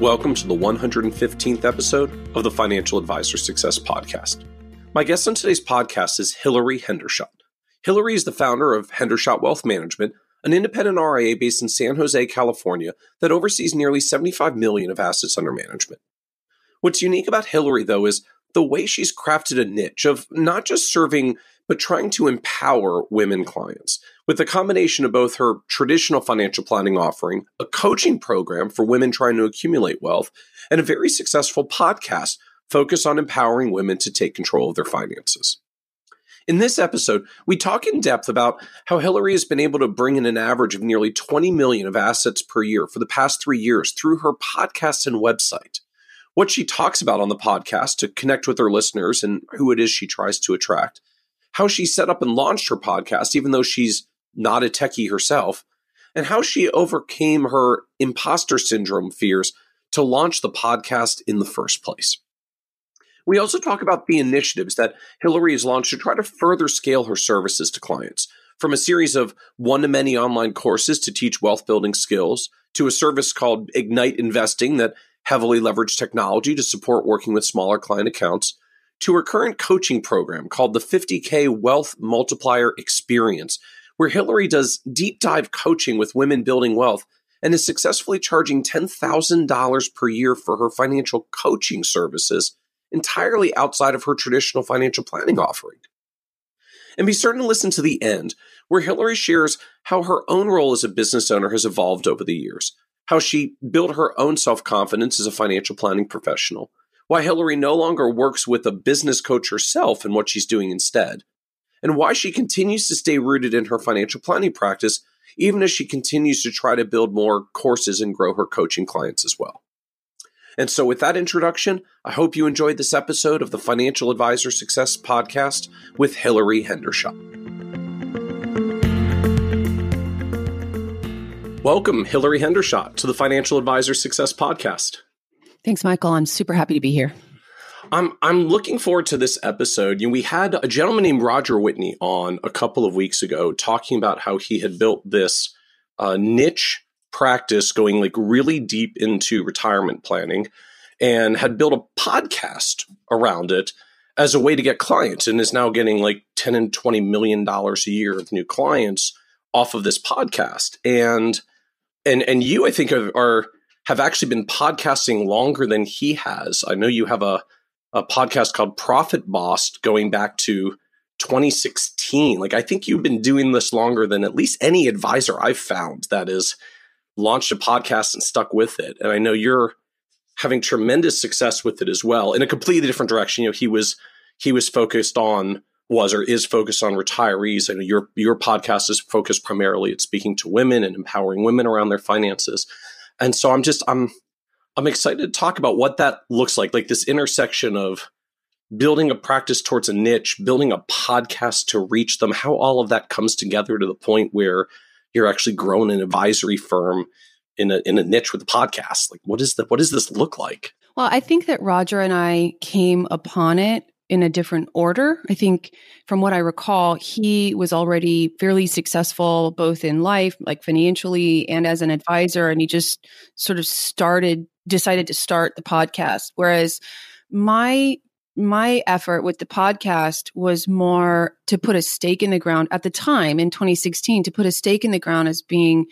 Welcome to the 115th episode of the Financial Advisor Success Podcast. My guest on today's podcast is Hillary Hendershott. Hillary is the founder of Hendershott Wealth Management, an independent RIA based in San Jose, California, that oversees nearly 75 million of assets under management. What's unique about Hillary, though, is the way she's crafted a niche of not just serving, but trying to empower women clients with a combination of both her traditional financial planning offering, a coaching program for women trying to accumulate wealth, and a very successful podcast focused on empowering women to take control of their finances. In this episode, we talk in depth about how Hillary has been able to bring in an average of nearly 20 million of assets per year for the past three years through her podcast and website. What she talks about on the podcast to connect with her listeners and who it is she tries to attract, how she set up and launched her podcast, even though she's not a techie herself, and how she overcame her imposter syndrome fears to launch the podcast in the first place. We also talk about the initiatives that Hillary has launched to try to further scale her services to clients, from a series of one to many online courses to teach wealth building skills, to a service called Ignite Investing that heavily leveraged technology to support working with smaller client accounts, to her current coaching program called the 50K Wealth Multiplier Experience, where Hillary does deep dive coaching with women building wealth and is successfully charging $10,000 per year for her financial coaching services entirely outside of her traditional financial planning offering. And be certain to listen to the end, where Hillary shares how her own role as a business owner has evolved over the years, how she built her own self confidence as a financial planning professional, why Hillary no longer works with a business coach herself and what she's doing instead, and why she continues to stay rooted in her financial planning practice, even as she continues to try to build more courses and grow her coaching clients as well. And so, with that introduction, I hope you enjoyed this episode of the Financial Advisor Success Podcast with Hillary Hendershott. Welcome, Hillary Hendershott, to the Financial Advisor Success Podcast. Thanks, Michael. I'm super happy to be here. I'm I'm looking forward to this episode. You know, we had a gentleman named Roger Whitney on a couple of weeks ago talking about how he had built this uh, niche practice going like really deep into retirement planning and had built a podcast around it as a way to get clients and is now getting like 10 and 20 million dollars a year of new clients off of this podcast and and and you i think are, are have actually been podcasting longer than he has i know you have a a podcast called Profit Boss going back to 2016. Like I think you've been doing this longer than at least any advisor I've found that has launched a podcast and stuck with it. And I know you're having tremendous success with it as well in a completely different direction. You know, he was he was focused on was or is focused on retirees. and your your podcast is focused primarily at speaking to women and empowering women around their finances. And so I'm just I'm I'm excited to talk about what that looks like, like this intersection of building a practice towards a niche, building a podcast to reach them, how all of that comes together to the point where you're actually growing an advisory firm in a in a niche with a podcast. Like what is the what does this look like? Well, I think that Roger and I came upon it in a different order. I think from what I recall, he was already fairly successful both in life, like financially and as an advisor. And he just sort of started, decided to start the podcast. Whereas my my effort with the podcast was more to put a stake in the ground at the time in 2016 to put a stake in the ground as being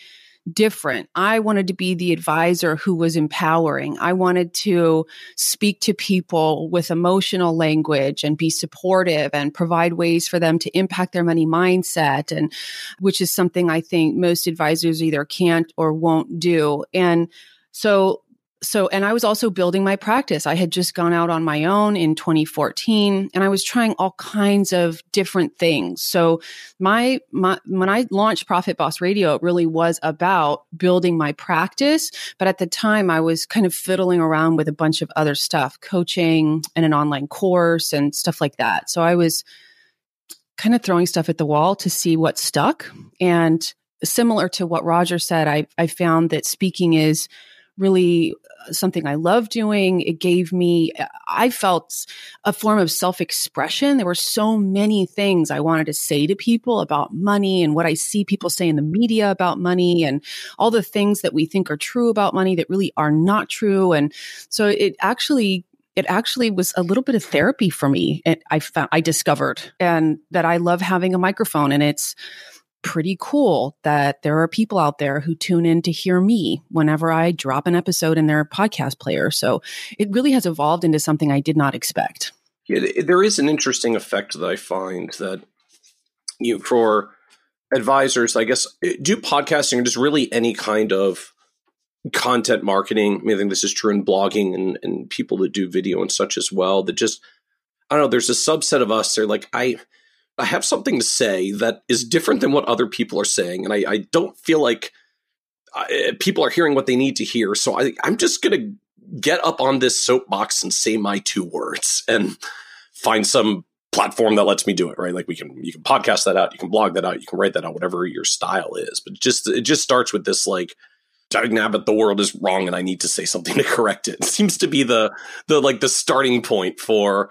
different. I wanted to be the advisor who was empowering. I wanted to speak to people with emotional language and be supportive and provide ways for them to impact their money mindset and which is something I think most advisors either can't or won't do. And so so, and I was also building my practice. I had just gone out on my own in 2014 and I was trying all kinds of different things. So my, my, when I launched Profit Boss Radio, it really was about building my practice. But at the time I was kind of fiddling around with a bunch of other stuff, coaching and an online course and stuff like that. So I was kind of throwing stuff at the wall to see what stuck. And similar to what Roger said, I, I found that speaking is really uh, something I love doing. It gave me, I felt a form of self expression. There were so many things I wanted to say to people about money and what I see people say in the media about money and all the things that we think are true about money that really are not true. And so it actually it actually was a little bit of therapy for me. It, I found I discovered and that I love having a microphone and it's pretty cool that there are people out there who tune in to hear me whenever I drop an episode in their podcast player. So it really has evolved into something I did not expect. Yeah, there is an interesting effect that I find that you know, for advisors, I guess, eh, do podcasting or just really any kind of content marketing. I, mean, I think this is true in blogging and, and people that do video and such as well. That just, I don't know, there's a subset of us. They're like, I, I have something to say that is different than what other people are saying, and I, I don't feel like I, uh, people are hearing what they need to hear. So I, I'm just going to get up on this soapbox and say my two words and find some platform that lets me do it. Right? Like we can you can podcast that out, you can blog that out, you can write that out, whatever your style is. But just it just starts with this like nabbit the world is wrong and I need to say something to correct it. it seems to be the the like the starting point for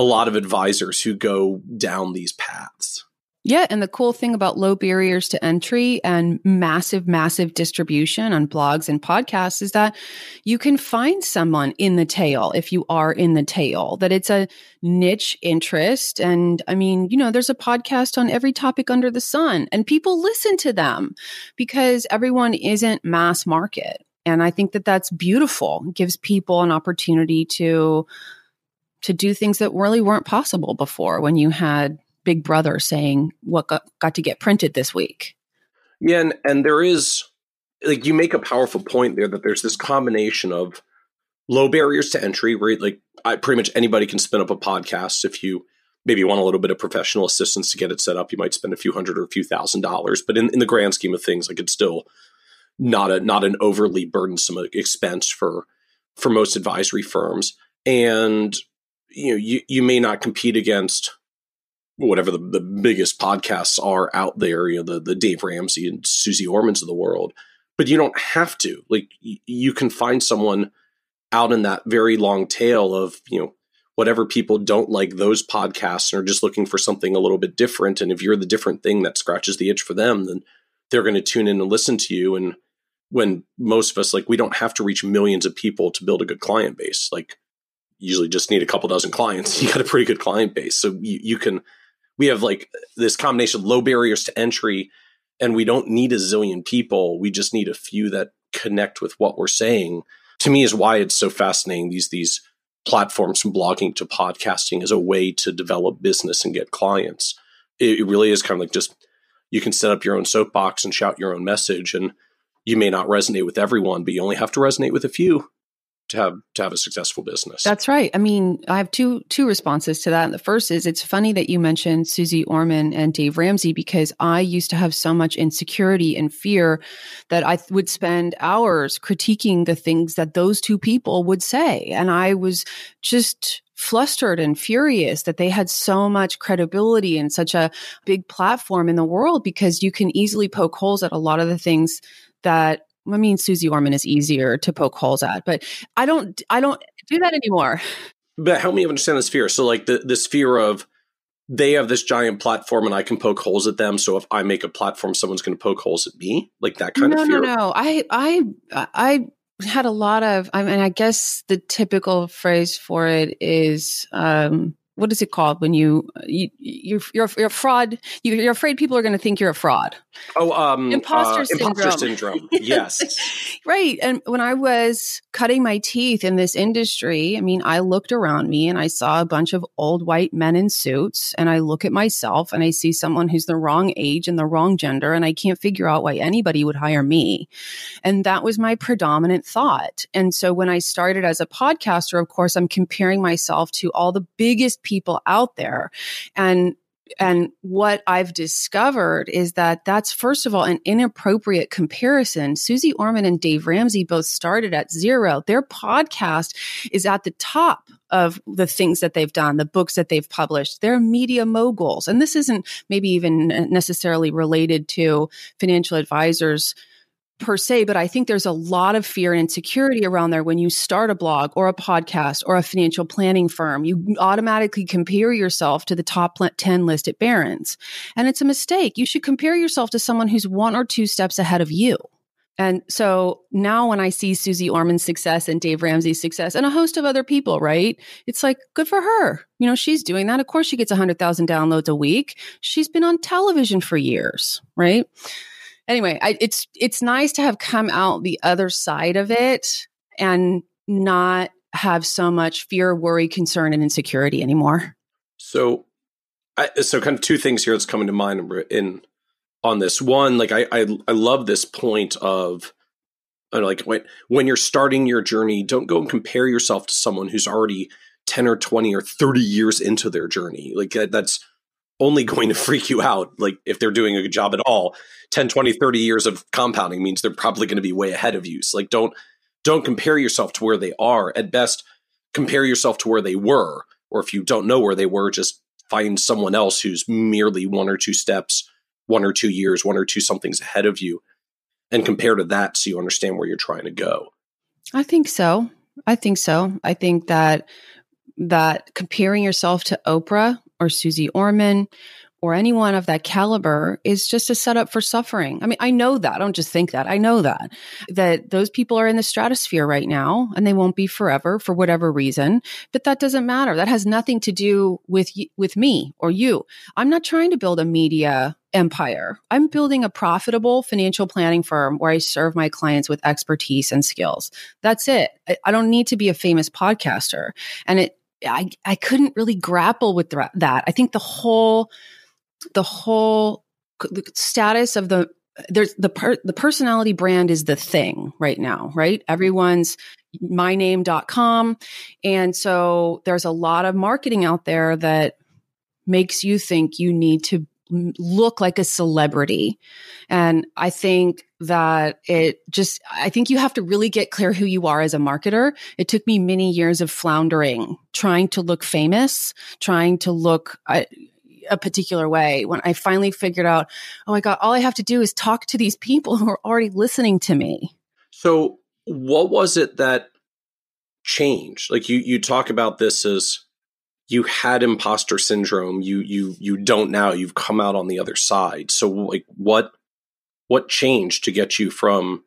a lot of advisors who go down these paths. Yeah. And the cool thing about low barriers to entry and massive, massive distribution on blogs and podcasts is that you can find someone in the tail if you are in the tail, that it's a niche interest. And I mean, you know, there's a podcast on every topic under the sun and people listen to them because everyone isn't mass market. And I think that that's beautiful. It gives people an opportunity to to do things that really weren't possible before when you had Big Brother saying what got, got to get printed this week. Yeah, and, and there is like you make a powerful point there that there's this combination of low barriers to entry, right? Like I, pretty much anybody can spin up a podcast if you maybe want a little bit of professional assistance to get it set up. You might spend a few hundred or a few thousand dollars, but in, in the grand scheme of things, like it's still not a not an overly burdensome expense for for most advisory firms. And you know you, you may not compete against whatever the, the biggest podcasts are out there you know the, the dave ramsey and suze ormans of the world but you don't have to. Like y- you can find someone out in that very long tail of you know whatever people don't like those podcasts and are just looking for something a little bit different and if you're the different thing that scratches the itch for them then they're going to tune in and listen to you and when most of us like we don't have to reach millions of people to build a good client base. Like usually just need a couple dozen clients. You got a pretty good client base. So you, you can, we have like this combination of low barriers to entry and we don't need a zillion people. We just need a few that connect with what we're saying. To me is why it's so fascinating. These, these platforms from blogging to podcasting as a way to develop business and get clients. It, it really is kind of like just, you can set up your own soapbox and shout your own message and you may not resonate with everyone, but you only have to resonate with a few to have to have a successful business. That's right. I mean, I have two two responses to that. And the first is it's funny that you mentioned Suze Orman and Dave Ramsey because I used to have so much insecurity and fear that I would spend hours critiquing the things that those two people would say, and I was just flustered and furious that they had so much credibility and such a big platform in the world because you can easily poke holes at a lot of the things that I mean, Suze Orman is easier to poke holes at, but I don't, I don't do that anymore. But help me understand this fear. So, like the this fear of they have this giant platform and I can poke holes at them. So if I make a platform, someone's going to poke holes at me, like that kind no, of fear. No, no, no. I, I, I had a lot of. I mean, I guess the typical phrase for it is um, what is it called when you, you you're you're you're a fraud you, you're afraid people are going to think you're a fraud. Oh um imposter uh, syndrome. imposter syndrome. Yes. Right and when i was cutting my teeth in this industry i mean i looked around me and i saw a bunch of old white men in suits and i look at myself and i see someone who's the wrong age and the wrong gender and i can't figure out why anybody would hire me. And that was my predominant thought. And so when i started as a podcaster of course i'm comparing myself to all the biggest people out there. And and what I've discovered is that that's first of all an inappropriate comparison. Suze Orman and Dave Ramsey both started at zero. Their podcast is at the top of the things that they've done, the books that they've published. They're media moguls. And this isn't maybe even necessarily related to financial advisors per se, but I think there's a lot of fear and insecurity around there when you start a blog or a podcast or a financial planning firm. You automatically compare yourself to the top 10 list at Barron's. And it's a mistake. You should compare yourself to someone who's one or two steps ahead of you. And so now when I see Suze Orman's success and Dave Ramsey's success and a host of other people, right? It's like, good for her. You know, she's doing that. Of course, she gets 100,000 downloads a week. She's been on television for years, right? Anyway, I, it's it's nice to have come out the other side of it and not have so much fear, worry, concern, and insecurity anymore. So, I, so kind of two things here that's coming to mind in on this. One, like I I, I love this point of uh, like when when you're starting your journey, don't go and compare yourself to someone who's already ten or twenty or thirty years into their journey. Like that's only going to freak you out. Like if they're doing a good job at all, 10, 20, 30 years of compounding means they're probably going to be way ahead of you. So like don't don't compare yourself to where they are. At best, compare yourself to where they were. Or if you don't know where they were, just find someone else who's merely one or two steps, one or two years, one or two somethings ahead of you and compare to that so you understand where you're trying to go. I think so. I think so. I think that that comparing yourself to Oprah or Suze Orman or anyone of that caliber is just a setup for suffering. I mean, I know that. I don't just think that. I know that that those people are in the stratosphere right now and they won't be forever for whatever reason, but that doesn't matter. That has nothing to do with with me or you. I'm not trying to build a media empire. I'm building a profitable financial planning firm where I serve my clients with expertise and skills. That's it. I don't need to be a famous podcaster. And it I, I couldn't really grapple with that. I think the whole, the whole the status of the there's the per, the personality brand is the thing right now, right? Mm-hmm. Everyone's myname.com. And so there's a lot of marketing out there that makes you think you need to look like a celebrity. And I think that it just, I think you have to really get clear who you are as a marketer. It took me many years of floundering, trying to look famous, trying to look a, a particular way. When I finally figured out, oh my God, all I have to do is talk to these people who are already listening to me. So, what was it that changed? Like you, you talk about this as you had imposter syndrome you you you don't now you've come out on the other side so like what what changed to get you from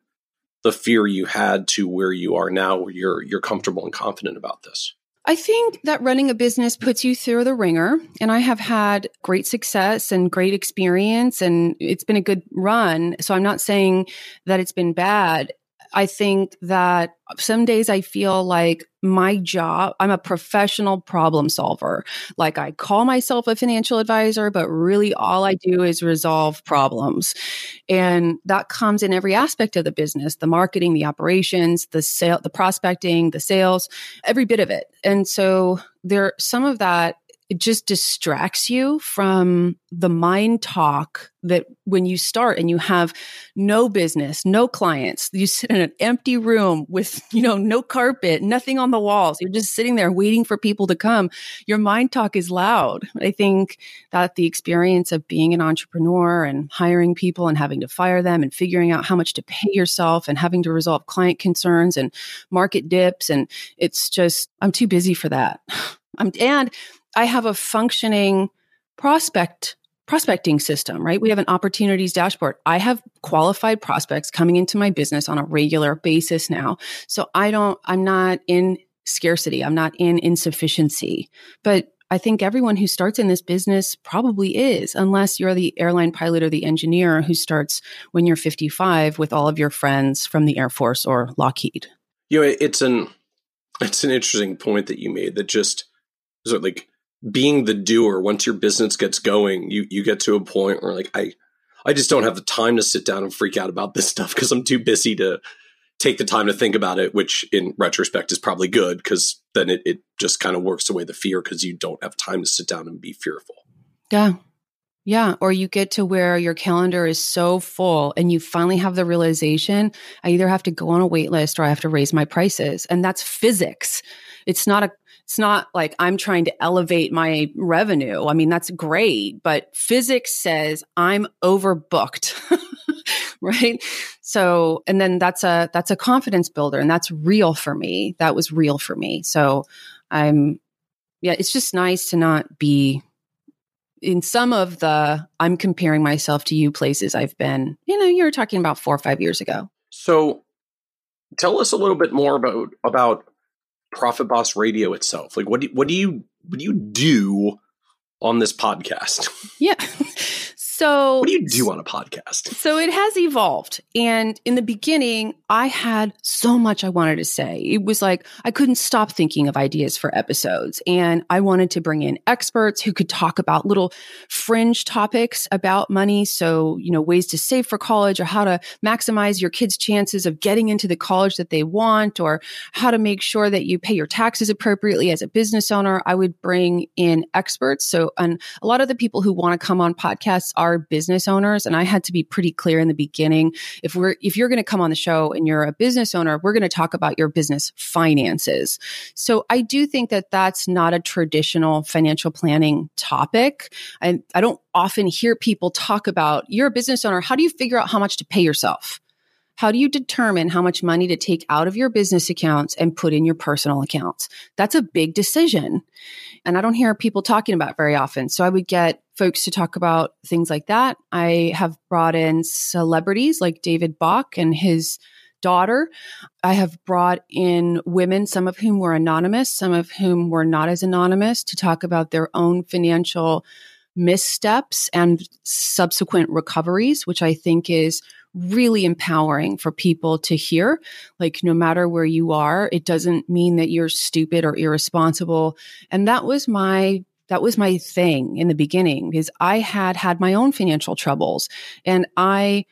the fear you had to where you are now where you're you're comfortable and confident about this I think that running a business puts you through the ringer, and I have had great success and great experience, and it's been a good run. So I'm not saying that it's been bad. I think that some days I feel like my job, I'm a professional problem solver. Like I call myself a financial advisor, but really all I do is resolve problems. And that comes in every aspect of the business, the marketing, the operations, the sale, the prospecting, the sales, every bit of it. And so there, some of that it just distracts you from the mind talk that when you start and you have no business, no clients, you sit in an empty room with, you know, no carpet, nothing on the walls. You're just sitting there waiting for people to come. Your mind talk is loud. I think that the experience of being an entrepreneur and hiring people and having to fire them and figuring out how much to pay yourself and having to resolve client concerns and market dips and it's just I'm too busy for that. I'm, and I have a functioning prospect prospecting system, right? We have an opportunities dashboard. I have qualified prospects coming into my business on a regular basis now. So I don't, I'm not in scarcity. I'm not in insufficiency. But I think everyone who starts in this business probably is, unless you're the airline pilot or the engineer who starts when you're 55 with all of your friends from the Air Force or Lockheed. You know, it's an it's an interesting point that you made that just sort of like being the doer once your business gets going you you get to a point where like i i just don't have the time to sit down and freak out about this stuff because i'm too busy to take the time to think about it which in retrospect is probably good because then it, it just kind of works away the fear because you don't have time to sit down and be fearful yeah yeah. Or you get to where your calendar is so full and you finally have the realization I either have to go on a wait list or I have to raise my prices. And that's physics. It's not a it's not like I'm trying to elevate my revenue. I mean, that's great, but physics says I'm overbooked. right? So, and then that's a that's a confidence builder and that's real for me. That was real for me. So, I'm yeah, it's just nice to not be in some of the I'm comparing myself to you places I've been. You know, you were talking about 4 or 5 years ago. So, tell us a little bit more about about Profit Boss Radio itself? Like, what do what do you what do you do on this podcast? Yeah. So, what do you do on a podcast? So, it has evolved. And in the beginning, I had so much I wanted to say. It was like I couldn't stop thinking of ideas for episodes. And I wanted to bring in experts who could talk about little fringe topics about money. So, you know, ways to save for college or how to maximize your kids' chances of getting into the college that they want or how to make sure that you pay your taxes appropriately as a business owner. I would bring in experts. So, and a lot of the people who want to come on podcasts are business owners. And I had to be pretty clear in the beginning. If we're, if you're going to come on the show and you're a business owner, we're going to talk about your business finances. So I do think that that's not a traditional financial planning topic. I, I don't often hear people talk about you're a business owner. How do you figure out how much to pay yourself? How do you determine how much money to take out of your business accounts and put in your personal accounts? That's a big decision. And I don't hear people talking about very often. So I would get folks to talk about things like that. I have brought in celebrities like David Bach and his daughter. I have brought in women, some of whom were anonymous, some of whom were not as anonymous, to talk about their own financial missteps and subsequent recoveries, which I think is really empowering for people to hear. Like, no matter where you are, it doesn't mean that you're stupid or irresponsible. And that was my that was my thing in the beginning because I had had my own financial troubles and I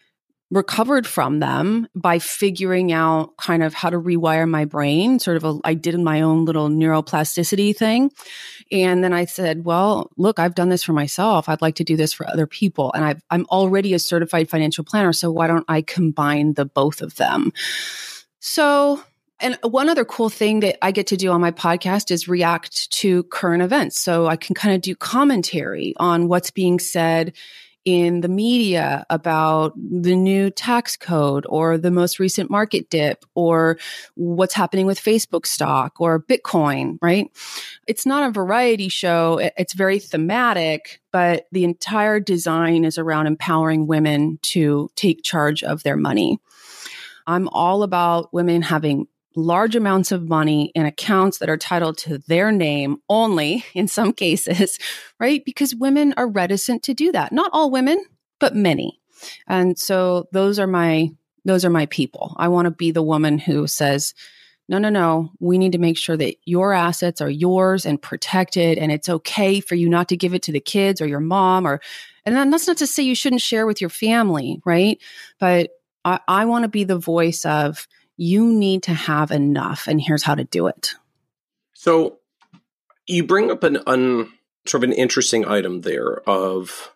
recovered from them by figuring out kind of how to rewire my brain sort of a, I did my own little neuroplasticity thing. And then I said well look I've done this for myself. I'd like to do this for other people. And i I'm already a certified financial planner so why don't I combine the both of them? So and one other cool thing that I get to do on my podcast is react to current events. So I can kind of do commentary on what's being said in the media about the new tax code or the most recent market dip or what's happening with Facebook stock or Bitcoin, right? It's not a variety show. It's very thematic, but the entire design is around empowering women to take charge of their money. I'm all about women having large amounts of money in accounts that are titled to their name only in some cases, right? Because women are reticent to do that. Not all women, but many. And so those are my those are my people. I want to be the woman who says, no, no, no. We need to make sure that your assets are yours and protected. And it's okay for you not to give it to the kids or your mom or, and that's not to say you shouldn't share with your family, right? But I, I want to be the voice of, you need to have enough, and here's how to do it. So you bring up an sort of an interesting item there of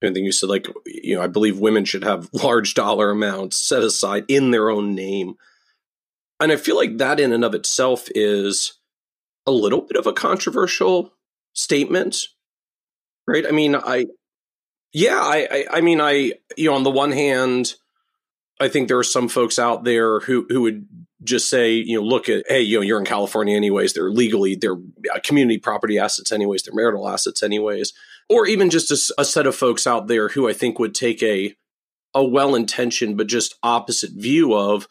and then you said like you know i believe women should have large dollar amounts set aside in their own name and i feel like that in and of itself is a little bit of a controversial statement right i mean i yeah i i, I mean i you know on the one hand I think there are some folks out there who who would just say, you know, look at, hey, you know, you're in California anyways. They're legally, they're uh, community property assets anyways. They're marital assets anyways. Or even just a, a set of folks out there who I think would take a a well intentioned but just opposite view of,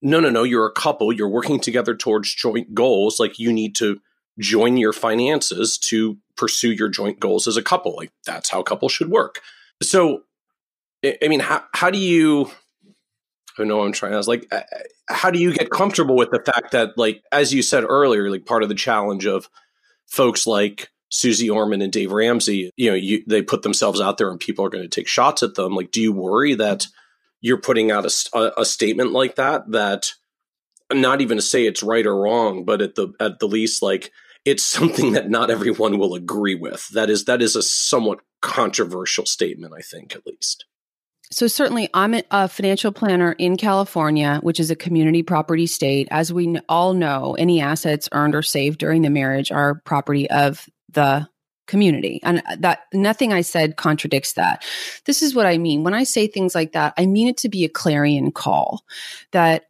no, no, no. You're a couple. You're working together towards joint goals. Like you need to join your finances to pursue your joint goals as a couple. Like that's how couples should work. So, I mean, how, how do you, I know I'm trying. I was like, uh, how do you get comfortable with the fact that, like, as you said earlier, like part of the challenge of folks like Suze Orman and Dave Ramsey, you know, you, they put themselves out there and people are going to take shots at them. Like, do you worry that you're putting out a, a statement like that, that not even to say it's right or wrong, but at the, at the least, like, it's something that not everyone will agree with. That is, that is a somewhat controversial statement, I think, at least. So, certainly, I'm a financial planner in California, which is a community property state. As we all know, any assets earned or saved during the marriage are property of the community. And uh, that nothing I said contradicts that. This is what I mean. When I say things like that, I mean it to be a clarion call that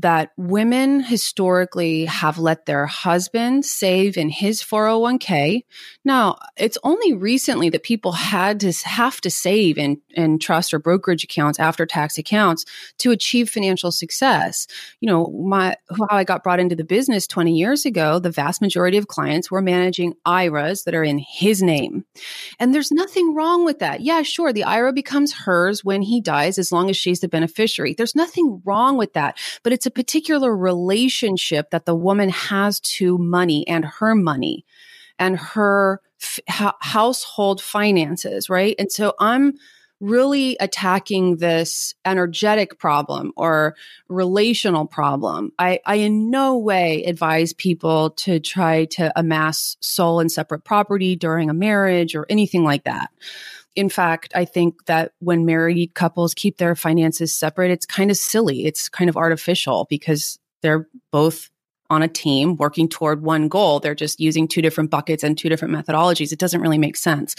that women historically have let their husband save in his 401k. Now, it's only recently that people had to have to save in, in trust or brokerage accounts, after tax accounts to achieve financial success. You know, my how I got brought into the business 20 years ago, the vast majority of clients were managing IRAs that are in his name. And there's nothing wrong with that. Yeah, sure, the IRA becomes hers when he dies as long as she's the beneficiary. There's nothing wrong with that. But it's it's a particular relationship that the woman has to money and her money and her f- household finances, right? And so I'm really attacking this energetic problem or relational problem. I, I in no way advise people to try to amass sole and separate property during a marriage or anything like that in fact, I think that when married couples keep their finances separate, it's kind of silly. It's kind of artificial because they're both on a team working toward one goal. They're just using two different buckets and two different methodologies. It doesn't really make sense.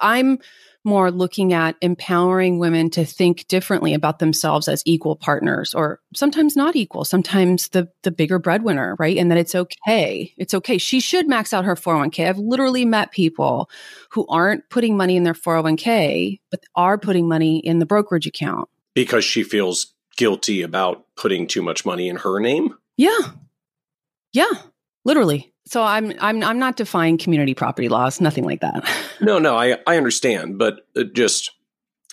I'm more looking at empowering women to think differently about themselves as equal partners or sometimes not equal sometimes the the bigger breadwinner right? And that it's okay it's okay. She should max out her 401k i've literally met people who aren't putting money in their 401k but are putting money in the brokerage account. Because she feels guilty about putting too much money in her name? Yeah. Yeah literally so I'm I'm I'm not defying community property laws, nothing like that. no, no, I I understand, but uh, just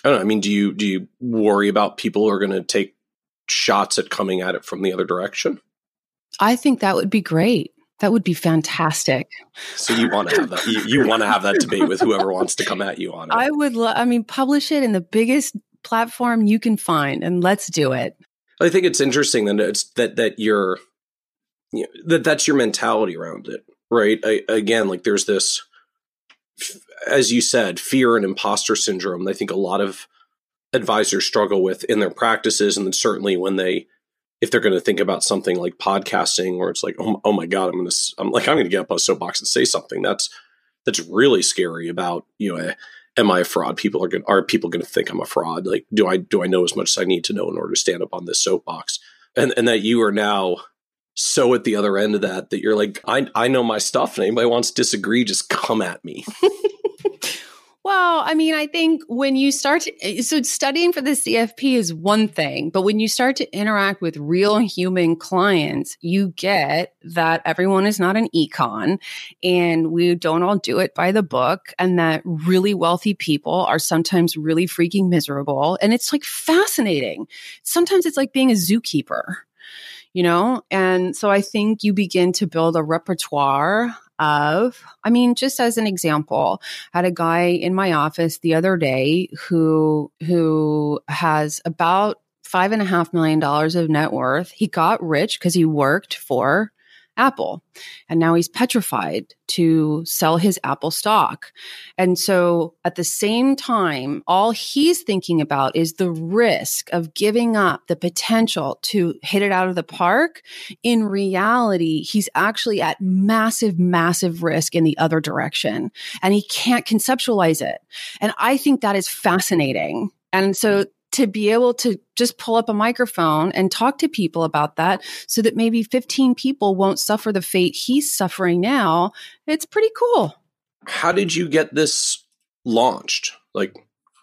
I don't know. I mean, do you do you worry about people who are going to take shots at coming at it from the other direction? I think that would be great. That would be fantastic. So you want to have that? You, you want to have that debate with whoever wants to come at you on it? I would. Lo- I mean, publish it in the biggest platform you can find, and let's do it. I think it's interesting that it's that that you're you know, that that's your mentality around it, right? I, again, like there's this, as you said, fear and imposter syndrome. I think a lot of advisors struggle with in their practices, and then certainly when they, if they're going to think about something like podcasting, where it's like, oh, oh my god, I'm going to, I'm like, I'm going to get up on a soapbox and say something. That's that's really scary about you know. Am I a fraud? People are going. Are people going to think I'm a fraud? Like, do I do I know as much as I need to know in order to stand up on this soapbox? And and that you are now so at the other end of that that you're like, I I know my stuff, and anybody wants to disagree, just come at me. well, I mean, I think when you start to, eh, so studying for the CFP is one thing, but when you start to interact with real human clients, you get that everyone is not an econ and we don't all do it by the book and that really wealthy people are sometimes really freaking miserable. And it's like fascinating. Sometimes it's like being a zookeeper you know? And so I think you begin to build a repertoire of, I mean, just as an example, I had a guy in my office the other day who, who has about five and a half million dollars of net worth. He got rich because he worked for Apple. And now he's petrified to sell his Apple stock. And so at the same time, all he's thinking about is the risk of giving up the potential to hit it out of the park. In reality, he's actually at massive, massive risk in the other direction and he can't conceptualize it. And I think that is fascinating. And so to be able to just pull up a microphone and talk to people about that so that maybe 15 people won't suffer the fate he's suffering now. It's pretty cool. How did you get this launched? Like,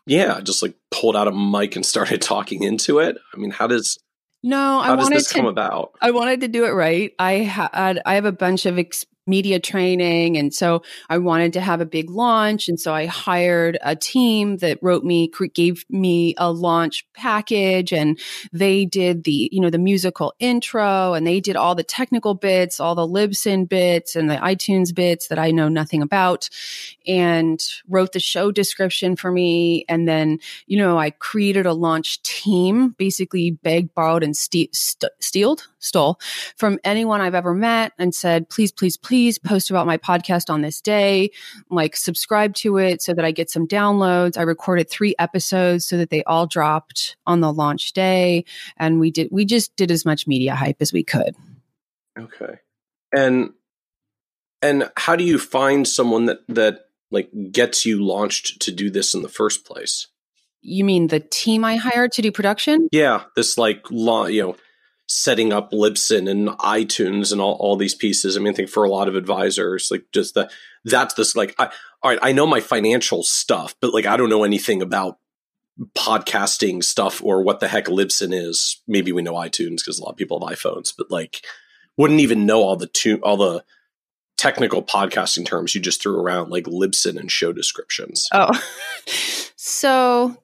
yeah, just like pulled out a mic and started talking into it. I mean, how does no, how I wanted this to, come about? I wanted to do it right. I had I have a bunch of ex- media training. And so I wanted to have a big launch. And so I hired a team that wrote me, gave me a launch package and they did the, you know, the musical intro and they did all the technical bits, all the Libsyn bits and the iTunes bits that I know nothing about and wrote the show description for me. And then, you know, I created a launch team, basically begged, borrowed and ste- st- stealed, stole from anyone I've ever met and said, please, please, please post about my podcast on this day, like subscribe to it so that I get some downloads. I recorded three episodes so that they all dropped on the launch day. And we did, we just did as much media hype as we could. Okay. And, and how do you find someone that, that like gets you launched to do this in the first place? You mean the team I hired to do production? Yeah, this like law, you know, setting up Libsyn and iTunes and all, all these pieces. I mean, I think for a lot of advisors, like just the that's this like I all right, I know my financial stuff, but like I don't know anything about podcasting stuff or what the heck Libsyn is. Maybe we know iTunes because a lot of people have iPhones, but like wouldn't even know all the two all the technical podcasting terms you just threw around like Libsyn and show descriptions. Oh. so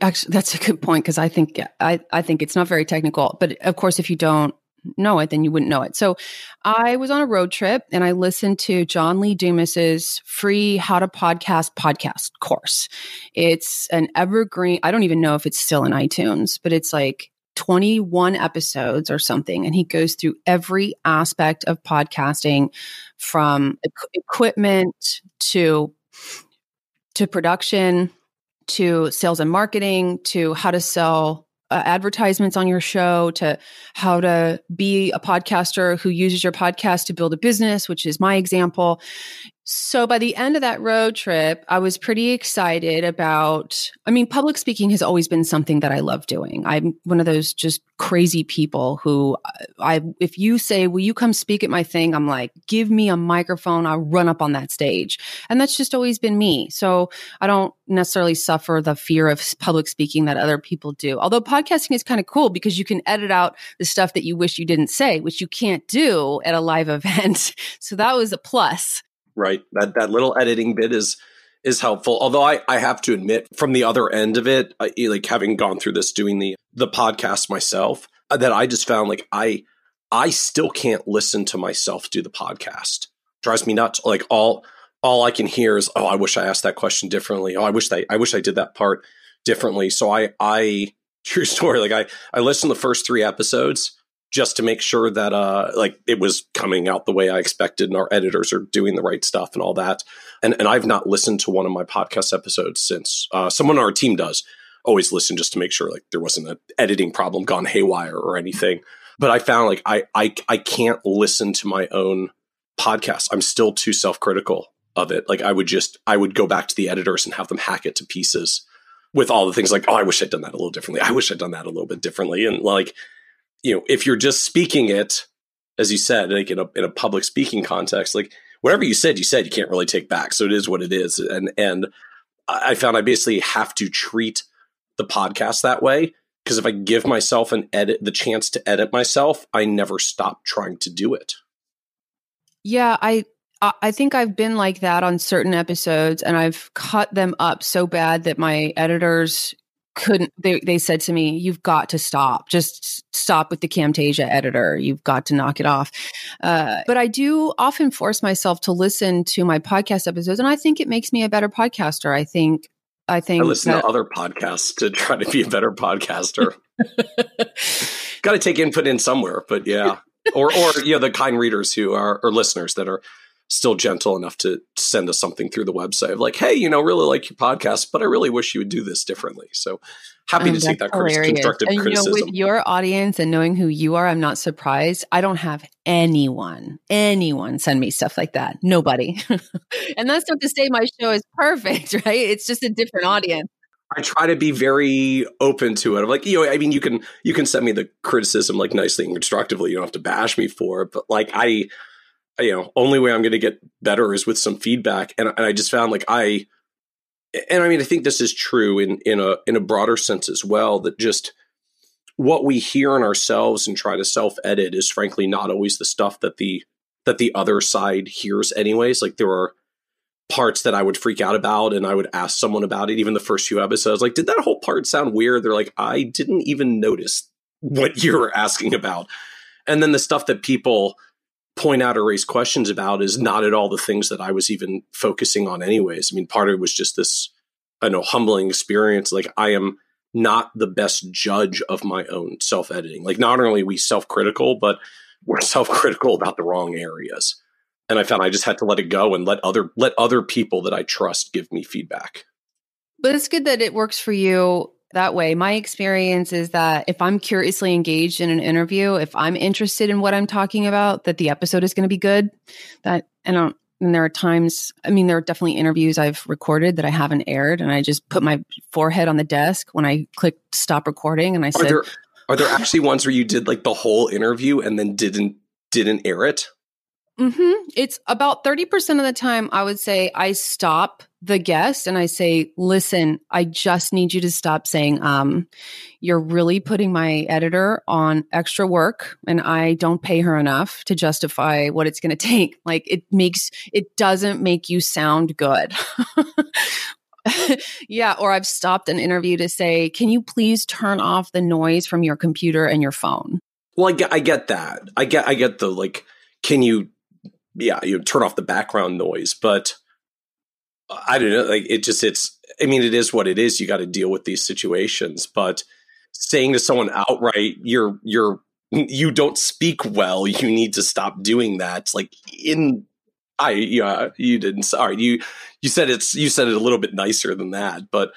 Actually, that's a good point because I think I, I think it's not very technical. But of course, if you don't know it, then you wouldn't know it. So I was on a road trip and I listened to John Lee Dumas's free How to Podcast podcast course. It's an evergreen. I don't even know if it's still in iTunes, but it's like 21 episodes or something and he goes through every aspect of podcasting from equipment to to production to sales and marketing to how to sell uh, advertisements on your show to how to be a podcaster who uses your podcast to build a business, which is my example. So by the end of that road trip, I was pretty excited about, I mean, public speaking has always been something that I love doing. I'm one of those just crazy people who uh, I, if you say, will you come speak at my thing? I'm like, give me a microphone. I'll run up on that stage. And that's just always been me. So I don't necessarily suffer the fear of public speaking that other people do. Although podcasting is kind of cool because you can edit out the stuff that you wish you didn't say, which you can't do at a live event. So that was a plus right? That that little editing bit is is helpful. Although I, I have to admit, from the other end of it, I, like having gone through this doing the the podcast myself, uh, that I just found like I I still can't listen to myself do the podcast. Drives me nuts. Like all all I can hear is, oh, I wish I asked that question differently. Oh, I wish I I wish I did that part differently. So I I true story. Like I I listened to the first three episodes just to make sure that uh like it was coming out the way I expected and our editors are doing the right stuff and all that. And and I've not listened to one of my podcast episodes since. Uh someone on our team does always listen just to make sure like there wasn't an editing problem gone haywire or anything. But I found like I I I can't listen to my own podcast. I'm still too self-critical of it. Like I would just I would go back to the editors and have them hack it to pieces with all the things like, oh, I wish I'd done that a little differently. I wish I'd done that a little bit differently. And like you know, if you're just speaking it, as you said, like in a in a public speaking context, like whatever you said, you said you can't really take back. So it is what it is. And and I found I basically have to treat the podcast that way because if I give myself an edit the chance to edit myself, I never stop trying to do it. Yeah, I I think I've been like that on certain episodes and I've cut them up so bad that my editors couldn't they, they said to me you've got to stop. Just stop with the camtasia editor. You've got to knock it off. Uh, but i do often force myself to listen to my podcast episodes and i think it makes me a better podcaster. I think i think i listen that, to other podcasts to try to be a better podcaster. Got to take input in somewhere but yeah. Or or you know the kind readers who are or listeners that are still gentle enough to send us something through the website of like, hey, you know, really like your podcast, but I really wish you would do this differently. So happy oh, to take that hilarious. constructive and, criticism. You know, with your audience and knowing who you are, I'm not surprised. I don't have anyone, anyone send me stuff like that. Nobody. and that's not to say my show is perfect, right? It's just a different audience. I try to be very open to it. I'm like, you know, I mean, you can you can send me the criticism like nicely and constructively. You don't have to bash me for it, but like I you know, only way I'm going to get better is with some feedback. And, and I just found like I, and I mean, I think this is true in in a in a broader sense as well. That just what we hear in ourselves and try to self edit is frankly not always the stuff that the that the other side hears anyways. Like there are parts that I would freak out about and I would ask someone about it, even the first few episodes. Like, did that whole part sound weird? They're like, I didn't even notice what you were asking about. And then the stuff that people point out or raise questions about is not at all the things that I was even focusing on, anyways. I mean, part of it was just this, I know, humbling experience. Like, I am not the best judge of my own self editing. Like, not only we self critical, but we're self critical about the wrong areas and I found I just had to let it go and let other let other people that I trust give me feedback. But it's good that it works for you that way. My experience is that if I'm curiously engaged in an interview, if I'm interested in what I'm talking about, that the episode is going to be good. That and, um, and there are times, I mean, there are definitely interviews I've recorded that I haven't aired, and I just put my forehead on the desk when I clicked stop recording, and I are said, there, "Are there actually ones where you did like the whole interview and then didn't didn't air it?" Mm-hmm. It's about 30% of the time I would say I stop the guest and I say, listen, I just need you to stop saying, um, you're really putting my editor on extra work and I don't pay her enough to justify what it's going to take. Like it makes, it doesn't make you sound good. yeah. Or I've stopped an interview to say, can you please turn off the noise from your computer and your phone? Well, I get, I get that. I get, I get the like, can you yeah, you turn off the background noise, but I don't know. Like it just, it's, I mean, it is what it is. You got to deal with these situations, but saying to someone outright, you're, you're, you don't speak well. You need to stop doing that. Like in, I, yeah, you didn't. Sorry, you, you said it's, you said it a little bit nicer than that, but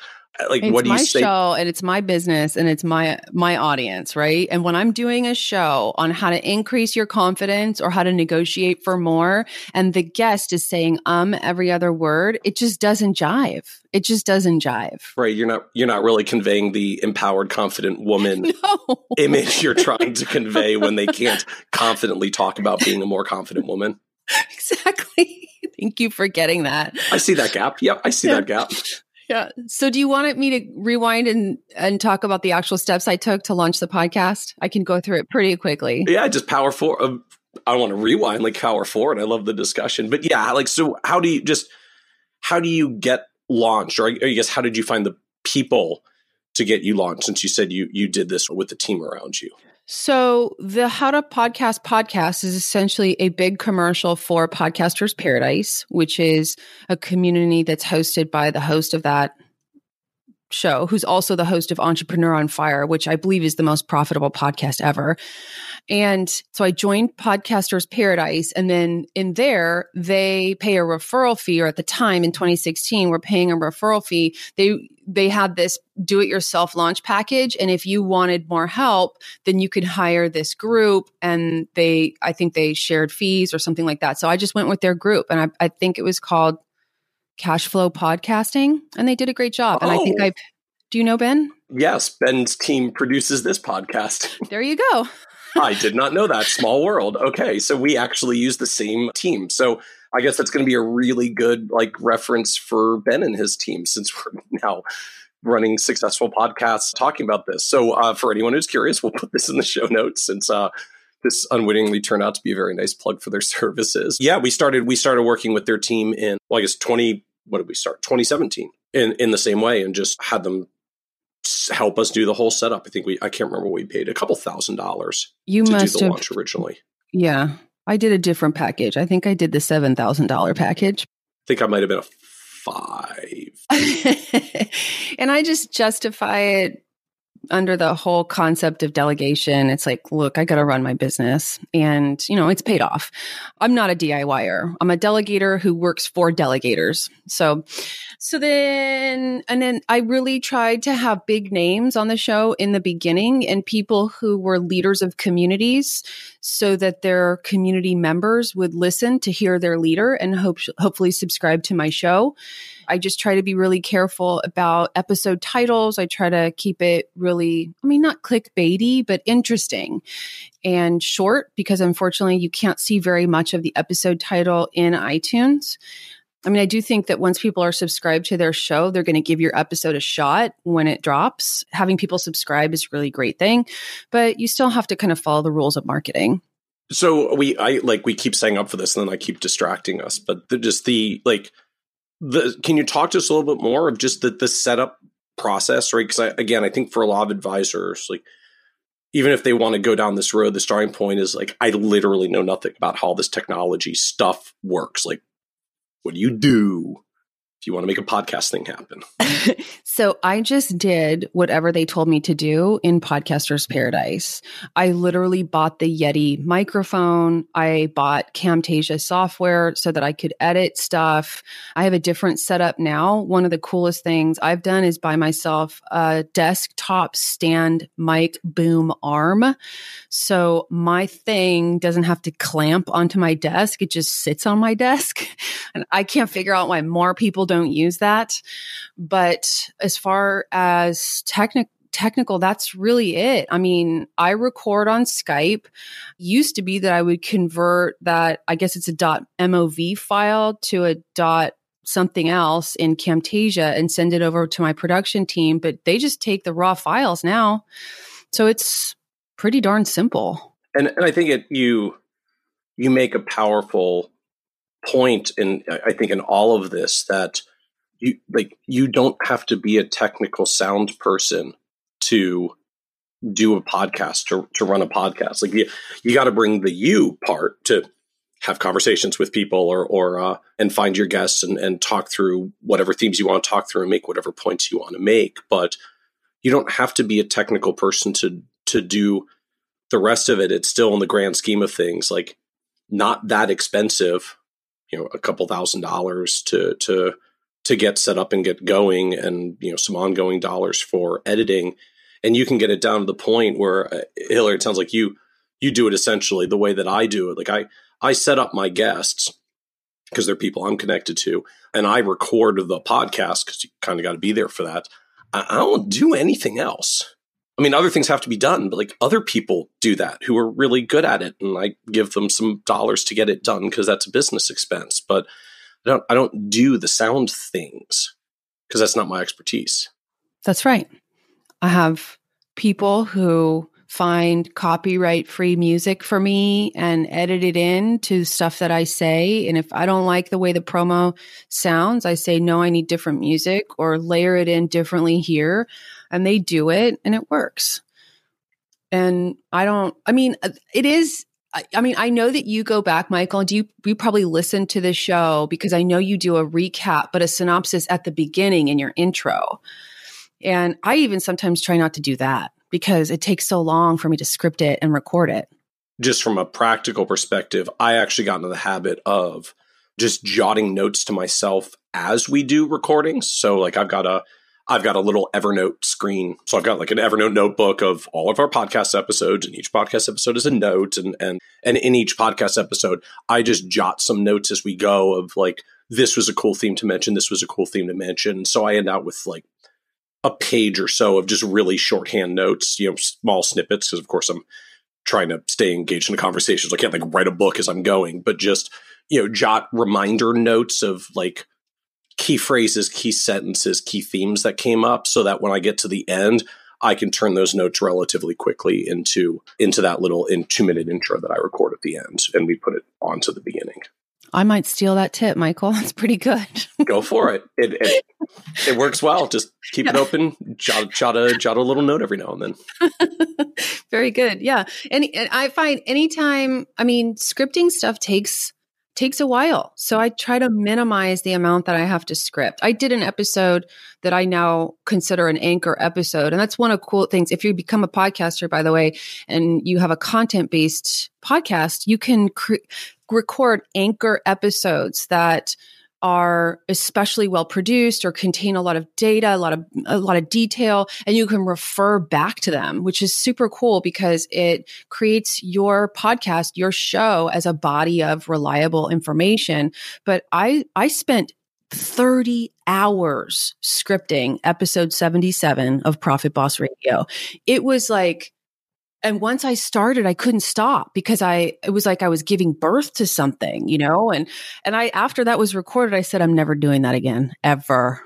like it's what do you my say? show and it's my business and it's my my audience right? And when i'm doing a show on how to increase your confidence or how to negotiate for more and the guest is saying um every other word it just doesn't jive. It just doesn't jive. Right you're not you're not really conveying the empowered confident woman no. image you're trying to convey when they can't confidently talk about being a more confident woman. Exactly. Thank you for getting that. I see that gap. Yep i see that gap yeah. So do you want me to rewind and and talk about the actual steps i took to launch the podcast? I can go through it pretty quickly. Yeah just power forward uh, i want to rewind like power forward i love the discussion but yeah like so how do you just how do you get launched? Or i I guess how did you find the people to get you launched since you said you you did this with the team around you So, the How to Podcast podcast is essentially a big commercial for Podcasters Paradise, which is a community that's hosted by the host of that show, who's also the host of Entrepreneur on Fire, which I believe is the most profitable podcast ever. And so I joined Podcasters Paradise. And then in there, they pay a referral fee, or at the time in 2016, we're paying a referral fee. They they had this do it yourself launch package. And if you wanted more help, then you could hire this group. And they, I think they shared fees or something like that. So I just went with their group. And I, I think it was called Cash Flow Podcasting. And they did a great job. And I think Oh. I've, do you know Ben? yes ben's team produces this podcast There you go. I did not know that. Small world. Okay, so we actually use the same team. So I guess that's going to be a really good like reference for Ben and his team since we're now running successful podcasts talking about this. So uh, for anyone who's curious, we'll put this in the show notes since uh, this unwittingly turned out to be a very nice plug for their services. Yeah, we started we started working with their team in well, I guess twenty. What did we start? Twenty seventeen. In in the same way, and just had them help us do the whole setup. I think we I can't remember what we paid a couple thousand dollars You to do must the have, launch originally. yeah. I did a different package. I think I did the $7,000 package. I think I might have been a five. and I just justify it under the whole concept of delegation. It's like, look, I got to run my business and, you know, it's paid off. I'm not a DIYer. I'm a delegator who works for delegators. So, so then, and then I really tried to have big names on the show in the beginning and people who were leaders of communities so that their community members would listen to hear their leader and hope, hopefully subscribe to my show. I just try to be really careful about episode titles. I try to keep it really, I mean, not clickbaity, but interesting and short because unfortunately you can't see very much of the episode title in iTunes. I mean, I do think that once people are subscribed to their show, they're going to give your episode a shot when it drops. Having people subscribe is a really great thing, but you still have to kind of follow the rules of marketing. So we, I like we keep saying up for this, and then I keep distracting us. But just the like, the can you talk to us a little bit more of just the the setup process, right? Because again, I think for a lot of advisors, like even if they want to go down this road, the starting point is like I literally know nothing about how this technology stuff works. Like, what do you do? If you want to make a podcast thing happen. so I just did whatever they told me to do in Podcaster's Paradise. I literally bought the Yeti microphone. I bought Camtasia software so that I could edit stuff. I have a different setup now. One of the coolest things I've done is buy myself a desktop stand mic boom arm. So my thing doesn't have to clamp onto my desk. It just sits on my desk. And I can't figure out why more people don't use that. But as far as technical, technical, that's really it. I mean, I record on Skype. Used to be that I would convert that, I guess it's a dot .mov file to a dot something else in Camtasia and send it over to my production team, but they just take the raw files now. So it's pretty darn simple. And and I think it you you make a powerful point in I think in all of this that you like you don't have to be a technical sound person to do a podcast to, to run a podcast. Like you, you got to bring the you part to have conversations with people or or uh, and find your guests and, and talk through whatever themes you want to talk through and make whatever points you want to make. But you don't have to be a technical person to to do the rest of it. It's still in the grand scheme of things like not that expensive you know a couple thousand dollars to to to get set up and get going and you know some ongoing dollars for editing. And you can get it down to the point where uh, Hillary it sounds like you you do it essentially the way that I do it. Like I I set up my guests because they're people I'm connected to and I record the podcast cuz you kind of got to be there for that. I, I don't do anything else I mean, other things have to be done, but like other people do that who are really good at it, and I give them some dollars to get it done because that's a business expense. But I don't, I don't do the sound things because that's not my expertise. That's right. I have people who find copyright free music for me and edit it in to stuff that I say. And if I don't like the way the promo sounds, I say, no, I need different music or layer it in differently here and they do it and it works. And I don't, I mean, uh, it is, I mean, I know that you go back, Michael. Do you, you probably listen to the show because I know you do a recap, but a synopsis at the beginning in your intro. And I even sometimes try not to do that because it takes so long for me to script it and record it. Just from a practical perspective, I actually got into the habit of just jotting notes to myself as we do recordings. So, like, I've got a I've got a little Evernote screen. So I've got like an Evernote notebook of all of our podcast episodes, and each podcast episode is a note. And and and in each podcast episode, I just jot some notes as we go of like this was a cool theme to mention, this was a cool theme to mention. So I end out with like a page or so of just really shorthand notes, you know, small snippets, because of course I'm trying to stay engaged in the conversations. I can't like write a book as I'm going, but just, you know, jot reminder notes of like key phrases, key sentences, key themes that came up so that when I get to the end, I can turn those notes relatively quickly into into that little in two minute intro that I record at the end and we put it onto the beginning. I might steal that tip, Michael. That's pretty good. Go for it. It, it. it works well. Just keep yeah. it open. Jot, jot a jot a little note every now and then. Very good. Yeah, and, and I find anytime. I mean, scripting stuff takes takes a while. So I try to minimize the amount that I have to script. I did an episode that I now consider an anchor episode. And that's one of cool things. If you become a podcaster, by the way, and you have a content based podcast, you can cre- record anchor episodes that are especially well produced or contain a lot of data, a lot of a lot of detail, and you can refer back to them, which is super cool because it creates your podcast, your show as a body of reliable information. But I I spent 30 hours scripting episode 77 of Profit Boss Radio. It was like and once I started, I couldn't stop because I it was like I was giving birth to something, you know. And and I after that was recorded, I said I'm never doing that again ever.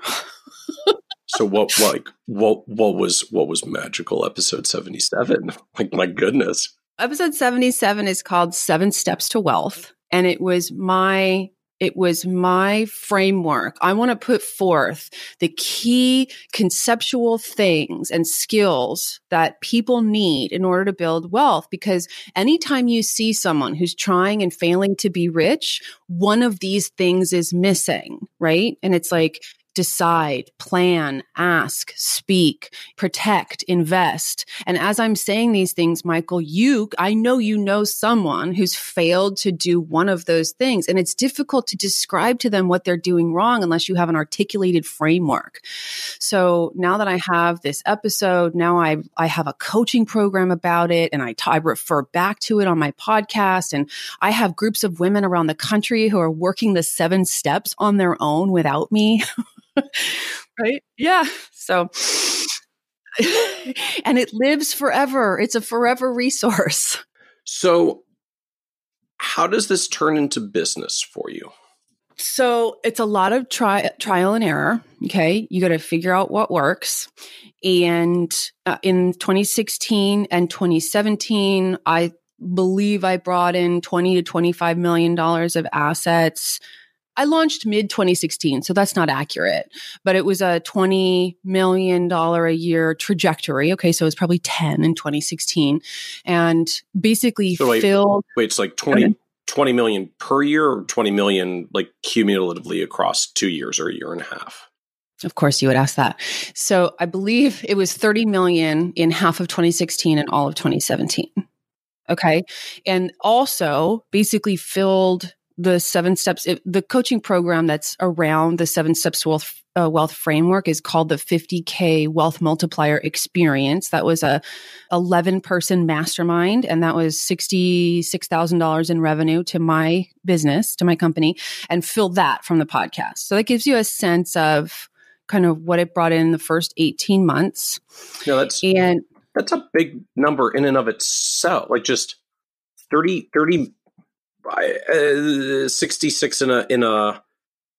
so what like what what was what was magical episode 77? Like my goodness. Episode 77 is called Seven Steps to Wealth. And it was my it was my framework. I want to put forth the key conceptual things and skills that people need in order to build wealth. Because anytime you see someone who's trying and failing to be rich, one of these things is missing, right? And it's like, decide, plan, ask, speak, protect, invest. And as I'm saying these things, Michael, you, I know you know someone who's failed to do one of those things. And it's difficult to describe to them what they're doing wrong unless you have an articulated framework. So now that I have this episode, now I, I have a coaching program about it and I, t- I refer back to it on my podcast. And I have groups of women around the country who are working the seven steps on their own without me. right? Yeah. So, and it lives forever. It's a forever resource. So, how does this turn into business for you? So, it's a lot of tri- trial and error. Okay. You got to figure out what works. And uh, in 2016 and 2017, I believe I brought in 20 to 25 million dollars of assets I launched mid 2016, so that's not accurate, but it was a $20 million a year trajectory. Okay, so it was probably 10 in 2016 and basically so wait, filled. Wait, it's like 20, 20 million per year or 20 million like cumulatively across two years or a year and a half? Of course, you would ask that. So I believe it was 30 million in half of 2016 and all of 2017. Okay. And also basically filled the seven steps, it, the coaching program that's around the seven steps wealth uh, wealth framework is called the 50k wealth multiplier experience. That was a 11 person mastermind, and that was sixty six thousand dollars in revenue to my business, to my company, and filled that from the podcast. So that gives you a sense of kind of what it brought in the first 18 months. Yeah, that's and that's a big number in and of itself. Like just 30 30 uh, 66 in a in a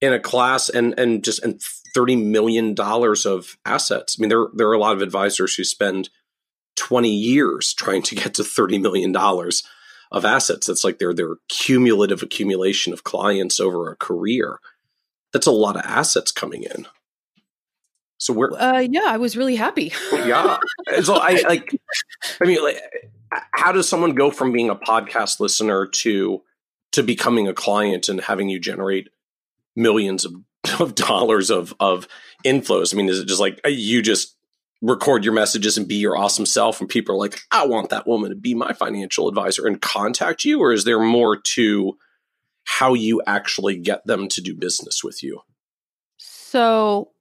in a class and and just and 30 million dollars of assets. I mean there there are a lot of advisors who spend 20 years trying to get to 30 million dollars of assets. That's like their their cumulative accumulation of clients over a career. That's a lot of assets coming in. So we're uh, yeah, I was really happy. yeah. So I like I mean like how does someone go from being a podcast listener to to becoming a client and having you generate millions of, of dollars of of inflows? I mean, is it just like uh, you just record your messages and be your awesome self and people are like, I want that woman to be my financial advisor and contact you? Or is there more to how you actually get them to do business with you? So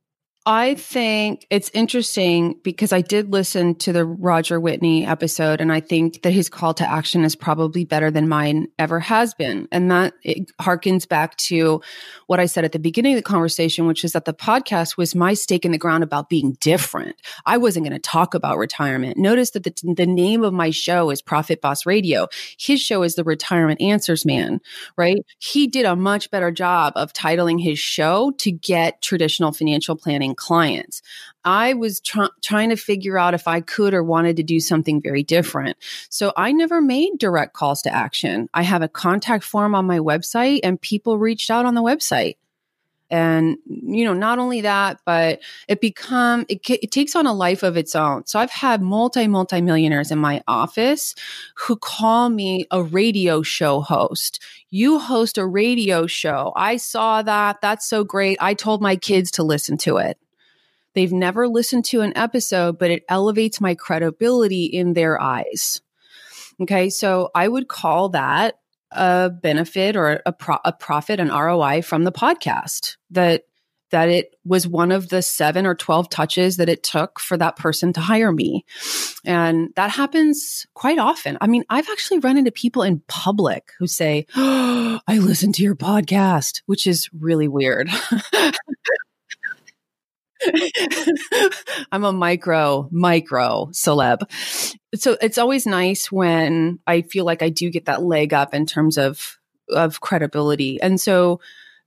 I think it's interesting because I did listen to the Roger Whitney episode, and I think that his call to action is probably better than mine ever has been. And that it harkens back to what I said at the beginning of the conversation, which is that the podcast was my stake in the ground about being different. I wasn't going to talk about retirement. Notice that the, the name of my show is Profit Boss Radio. His show is The Retirement Answers Man, right? He did a much better job of titling his show to get traditional financial planning clients. I was tr- trying to figure out if I could or wanted to do something very different. So I never made direct calls to action. I have a contact form on my website and people reached out on the website and you know not only that but it become it, it, takes on a life of its own. So i've had multi multi millionaires in my office who call me a radio show host. You host a radio show. I saw that. That's so great. I told my kids to listen to it. They've never listened to an episode, but it elevates my credibility in their eyes. Okay. So I would call that a benefit or a, pro- a profit, an ROI from the podcast that that it was one of the seven or 12 touches that it took for that person to hire me. And that happens quite often. I mean, I've actually run into people in public who say, oh, I listen to your podcast, which is really weird. I'm a micro, micro celeb. So it's always nice when I feel like I do get that leg up in terms of of credibility. And so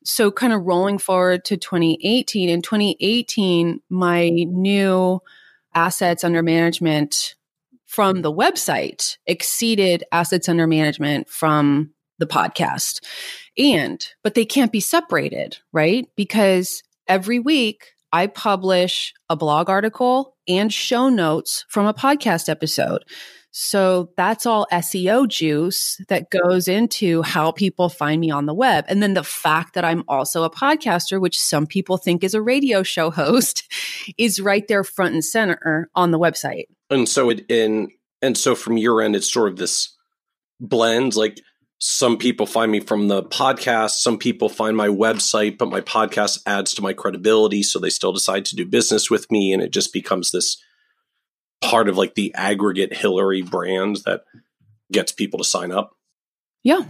so kind of rolling forward to 2018 in 2018 my new assets under management from the website exceeded assets under management from the podcast. And, but they can't be separated, right? Because every week I publish a blog article and show notes from a podcast episode. So that's all SEO juice that goes into how people find me on the web. And then the fact that I'm also a podcaster, which some people think is a radio show host, is right there front and center on the website. And so it in and so from your end, it's sort of this blend. Like some people find me from the podcast, some people find my website, but my podcast adds to my credibility, so they still decide to do business with me, and it just becomes this part of like the aggregate Hillary brand that gets people to sign up. Yeah.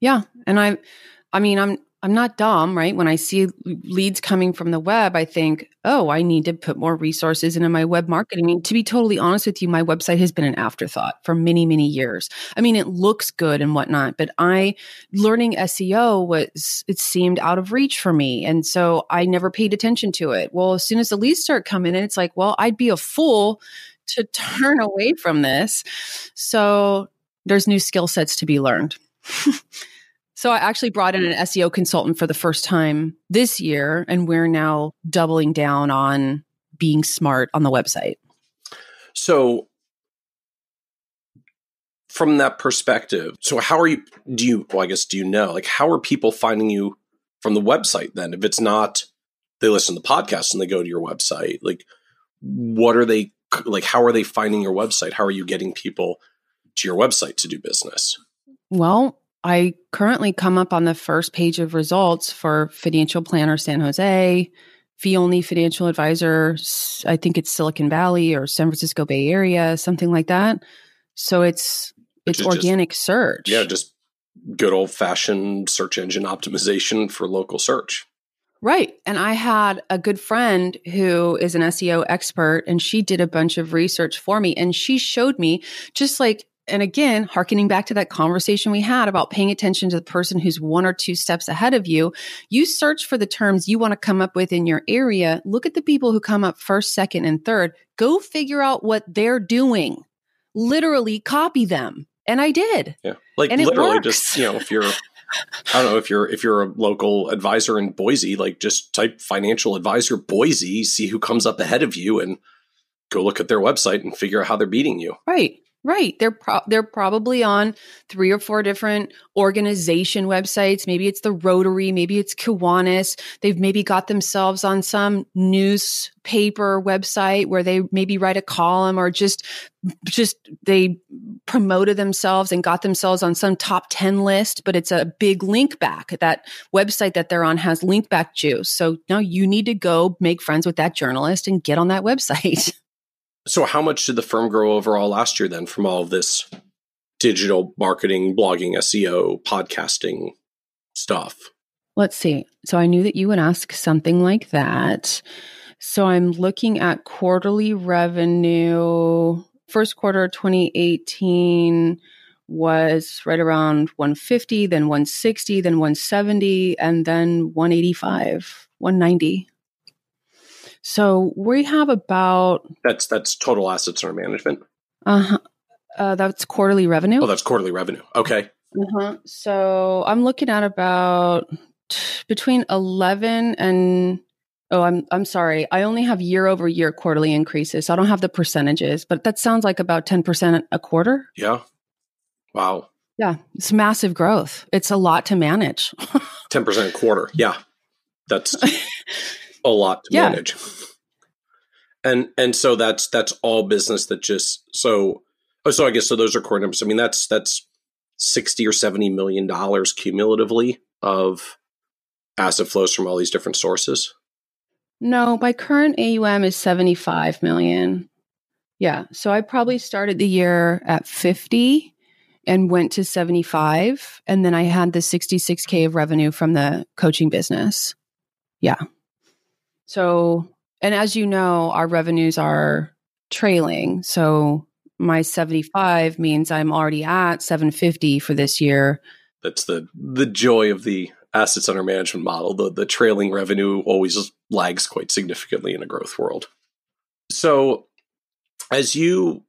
Yeah. And I I mean I'm I'm not dumb, right? When I see leads coming from the web, I think, oh, I need to put more resources into my web marketing. I mean, to be totally honest with you, my website has been an afterthought for many, many years. I mean, it looks good and whatnot, but I learning SEO was it seemed out of reach for me. And so I never paid attention to it. Well, as soon as the leads start coming in, it's like, well, I'd be a fool to turn away from this. So there's new skill sets to be learned. so I actually brought in an SEO consultant for the first time this year, and we're now doubling down on being smart on the website. So from that perspective, so how are you do you well, I guess do you know, like how are people finding you from the website then? If it's not they listen to the podcast and they go to your website, like what are they like how are they finding your website how are you getting people to your website to do business well i currently come up on the first page of results for financial planner san jose fee only financial advisor i think it's silicon valley or san francisco bay area something like that so it's it's organic just, search yeah just good old fashioned search engine optimization for local search Right. And I had a good friend who is an SEO expert, and she did a bunch of research for me. And she showed me just like, and again, harkening back to that conversation we had about paying attention to the person who's one or two steps ahead of you, you search for the terms you want to come up with in your area. Look at the people who come up first, second, and third. Go figure out what they're doing. Literally copy them. And I did. Yeah. Like and literally just, you know, if you're I don't know if you're if you're a local advisor in Boise, like just type financial advisor Boise, see who comes up ahead of you, and go look at their website and figure out how they're beating you. Right. Right. They're pro- they're probably on three or four different organization websites. Maybe it's the Rotary, maybe it's Kiwanis. They've maybe got themselves on some newspaper website where they maybe write a column or just just they promoted themselves and got themselves on some top 10 list, but it's a big link back. That website that they're on has link back juice. So now you need to go make friends with that journalist and get on that website. So, how much did the firm grow overall last year then from all of this digital marketing, blogging, SEO, podcasting stuff? Let's see. So, I knew that you would ask something like that. So, I'm looking at quarterly revenue. First quarter 2018 was right around 150, then 160, then 170, and then 185, 190. So we have about that's that's total assets under management. Uh-huh. Uh, that's quarterly revenue. Oh, that's quarterly revenue. Okay. Uh-huh. So I'm looking at about t- between 11 and oh, I'm I'm sorry. I only have year over year quarterly increases. So I don't have the percentages, but that sounds like about 10% a quarter. Yeah. Wow. Yeah, it's massive growth. It's a lot to manage. 10% a quarter. Yeah. That's a lot to yeah. manage. And and so that's that's all business that just so oh so I guess so those are core numbers. I mean that's that's sixty or seventy million dollars cumulatively of asset flows from all these different sources. No, my current AUM is 75 million. Yeah. So I probably started the year at 50 and went to 75. And then I had the 66K of revenue from the coaching business. Yeah. So, and as you know, our revenues are trailing. So my 75 means I'm already at 750 for this year. That's the the joy of the assets under management model. The the trailing revenue always lags quite significantly in a growth world. So as you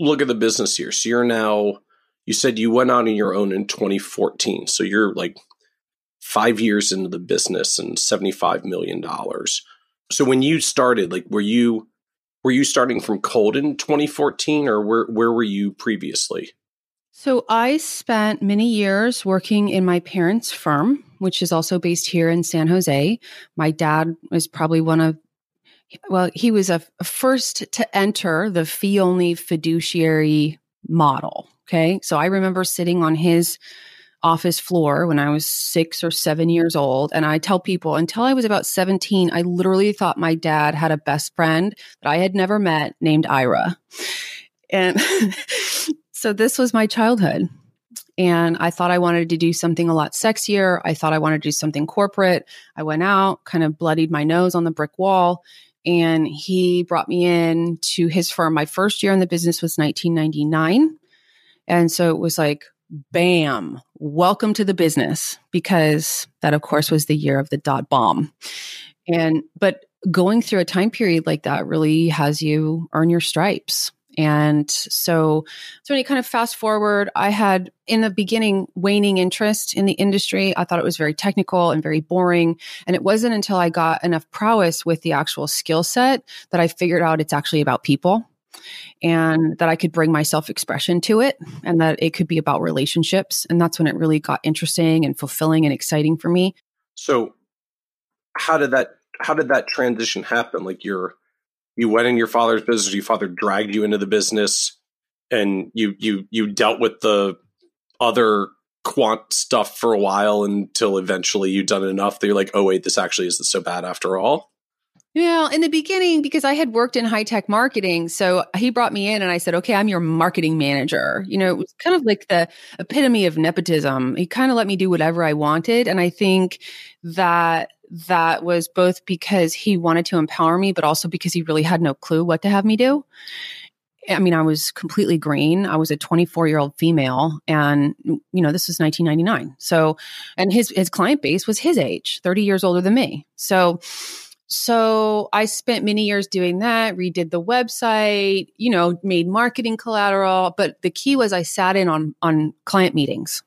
look at the business here. So you're now, you said you went out on your own in 2014. So you're like five years into the business and $75 million. So when you started, like, were you, were you starting from cold in 2014 or where, where were you previously? So I spent many years working in my parents' firm, which is also based here in San Jose. My dad was probably one of well, he was a, a first to enter the fee only fiduciary model. Okay. So I remember sitting on his office floor when I was six or seven years old. And I tell people until I was about 17, I literally thought my dad had a best friend that I had never met named Ira. And so this was my childhood. And I thought I wanted to do something a lot sexier. I thought I wanted to do something corporate. I went out, kind of bloodied my nose on the brick wall, and he brought me in to his firm. My first year in the business was 1999. And so it was like, bam, welcome to the business, because that, of course, was the year of the dot bomb. And, but going through a time period like that really has you earn your stripes. And so, so when you kind of fast forward, I had in the beginning waning interest in the industry. I thought it was very technical and very boring. And it wasn't until I got enough prowess with the actual skill set that I figured out it's actually about people and that I could bring my self expression to it and that it could be about relationships. And that's when it really got interesting and fulfilling and exciting for me. So, how did that how did that transition happen? Like you're you went in your father's business, your father dragged you into the business and you you you dealt with the other quant stuff for a while until eventually you've done enough that you're like, oh wait, this actually isn't so bad after all. Yeah, in the beginning, because I had worked in high tech marketing, so he brought me in and I said, "Okay, I'm your marketing manager." You know, it was kind of like the epitome of nepotism. He kind of let me do whatever I wanted, and I think that that was both because he wanted to empower me, but also because he really had no clue what to have me do. I mean, I was completely green. I was a 24 year old female, and you know, this was 1999. So, and his his client base was his age, 30 years older than me. So, so I spent many years doing that. Redid the website, you know, made marketing collateral. But the key was I sat in on on client meetings.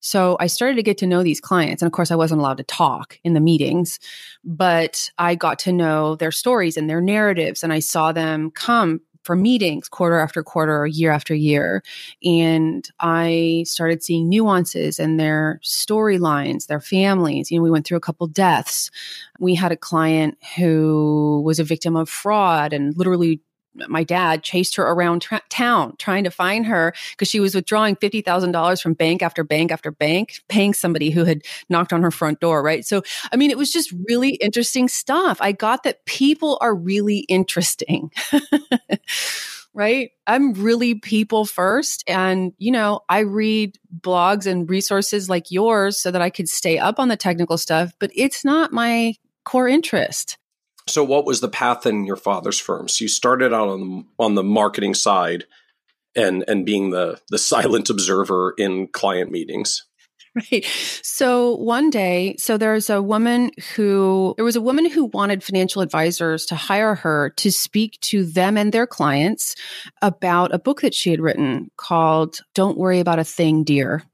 So I started to get to know these clients. And of course, I wasn't allowed to talk in the meetings, but I got to know their stories and their narratives. And I saw them come for meetings quarter after quarter, or year after year. And I started seeing nuances in their storylines, their families. You know, we went through a couple deaths. We had a client who was a victim of fraud and literally my dad chased her around tra- town trying to find her because she was withdrawing $50,000 from bank after bank after bank, paying somebody who had knocked on her front door, right? So, I mean, it was just really interesting stuff. I got that people are really interesting. right? I'm really people first. And, you know, I read blogs and resources like yours so that I could stay up on the technical stuff, but it's not my core interest. So, what was the path in your father's firm? So, you started out on the, on the marketing side, and and being the the silent observer in client meetings. Right. So one day, so there's a woman who, there was a woman who wanted financial advisors to hire her to speak to them and their clients about a book that she had written called Don't Worry About a Thing, Dear.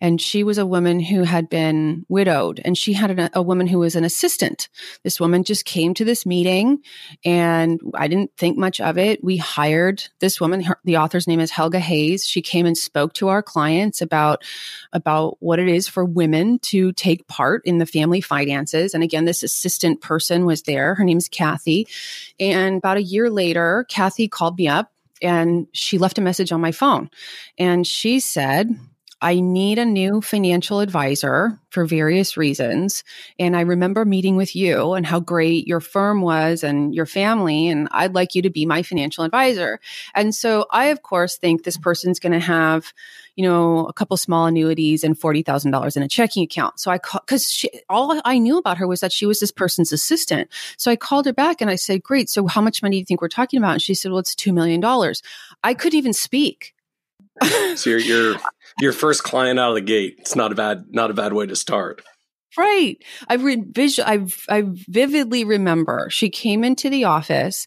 And she was a woman who had been widowed and she had a, a woman who was an assistant. This woman just came to this meeting and I didn't think much of it. We hired this woman. Her, the author's name is Helga Hayes. She came and spoke to our clients about, about what it is for women to take part in the family finances. And again, this assistant person was there. Her name is Kathy. And about a year later, Kathy called me up and she left a message on my phone. And she said, I need a new financial advisor for various reasons. And I remember meeting with you and how great your firm was and your family. And I'd like you to be my financial advisor. And so I, of course, think this person's going to have, you know, a couple small annuities and $40,000 in a checking account. So I called, cause all I knew about her was that she was this person's assistant. So I called her back and I said, great. So how much money do you think we're talking about? And she said, well, it's $2 million. I couldn't even speak. So you're, you're your first client out of the gate. It's not a bad not a bad way to start. Right. I re- visual, I, I vividly remember she came into the office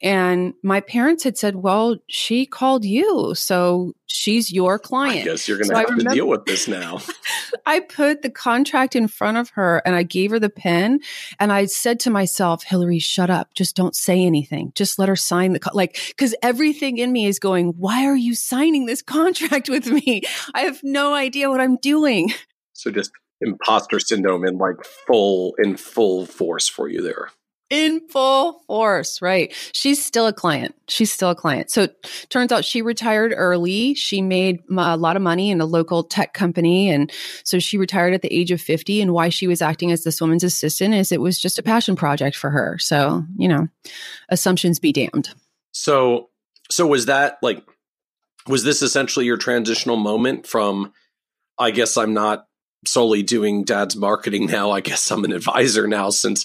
and my parents had said, well, she called you. So she's your client. I guess you're going to so have remember, to deal with this now. I put the contract in front of her and I gave her the pen and I said to myself, Hillary, shut up. Just don't say anything. Just let her sign the, co-. like, cause everything in me is going, why are you signing this contract with me? I have no idea what I'm doing. So just imposter syndrome in like full in full force for you there. In full force right. She's still a client. She's still a client. So turns out she retired early. She made a lot of money in a local tech company and so she retired at the age of 50 and why she was acting as this woman's assistant is it was just a passion project for her. So you know assumptions be damned. So so was that like was this essentially your transitional moment from i guess i'm not solely doing dad's marketing now. I guess I'm an advisor now since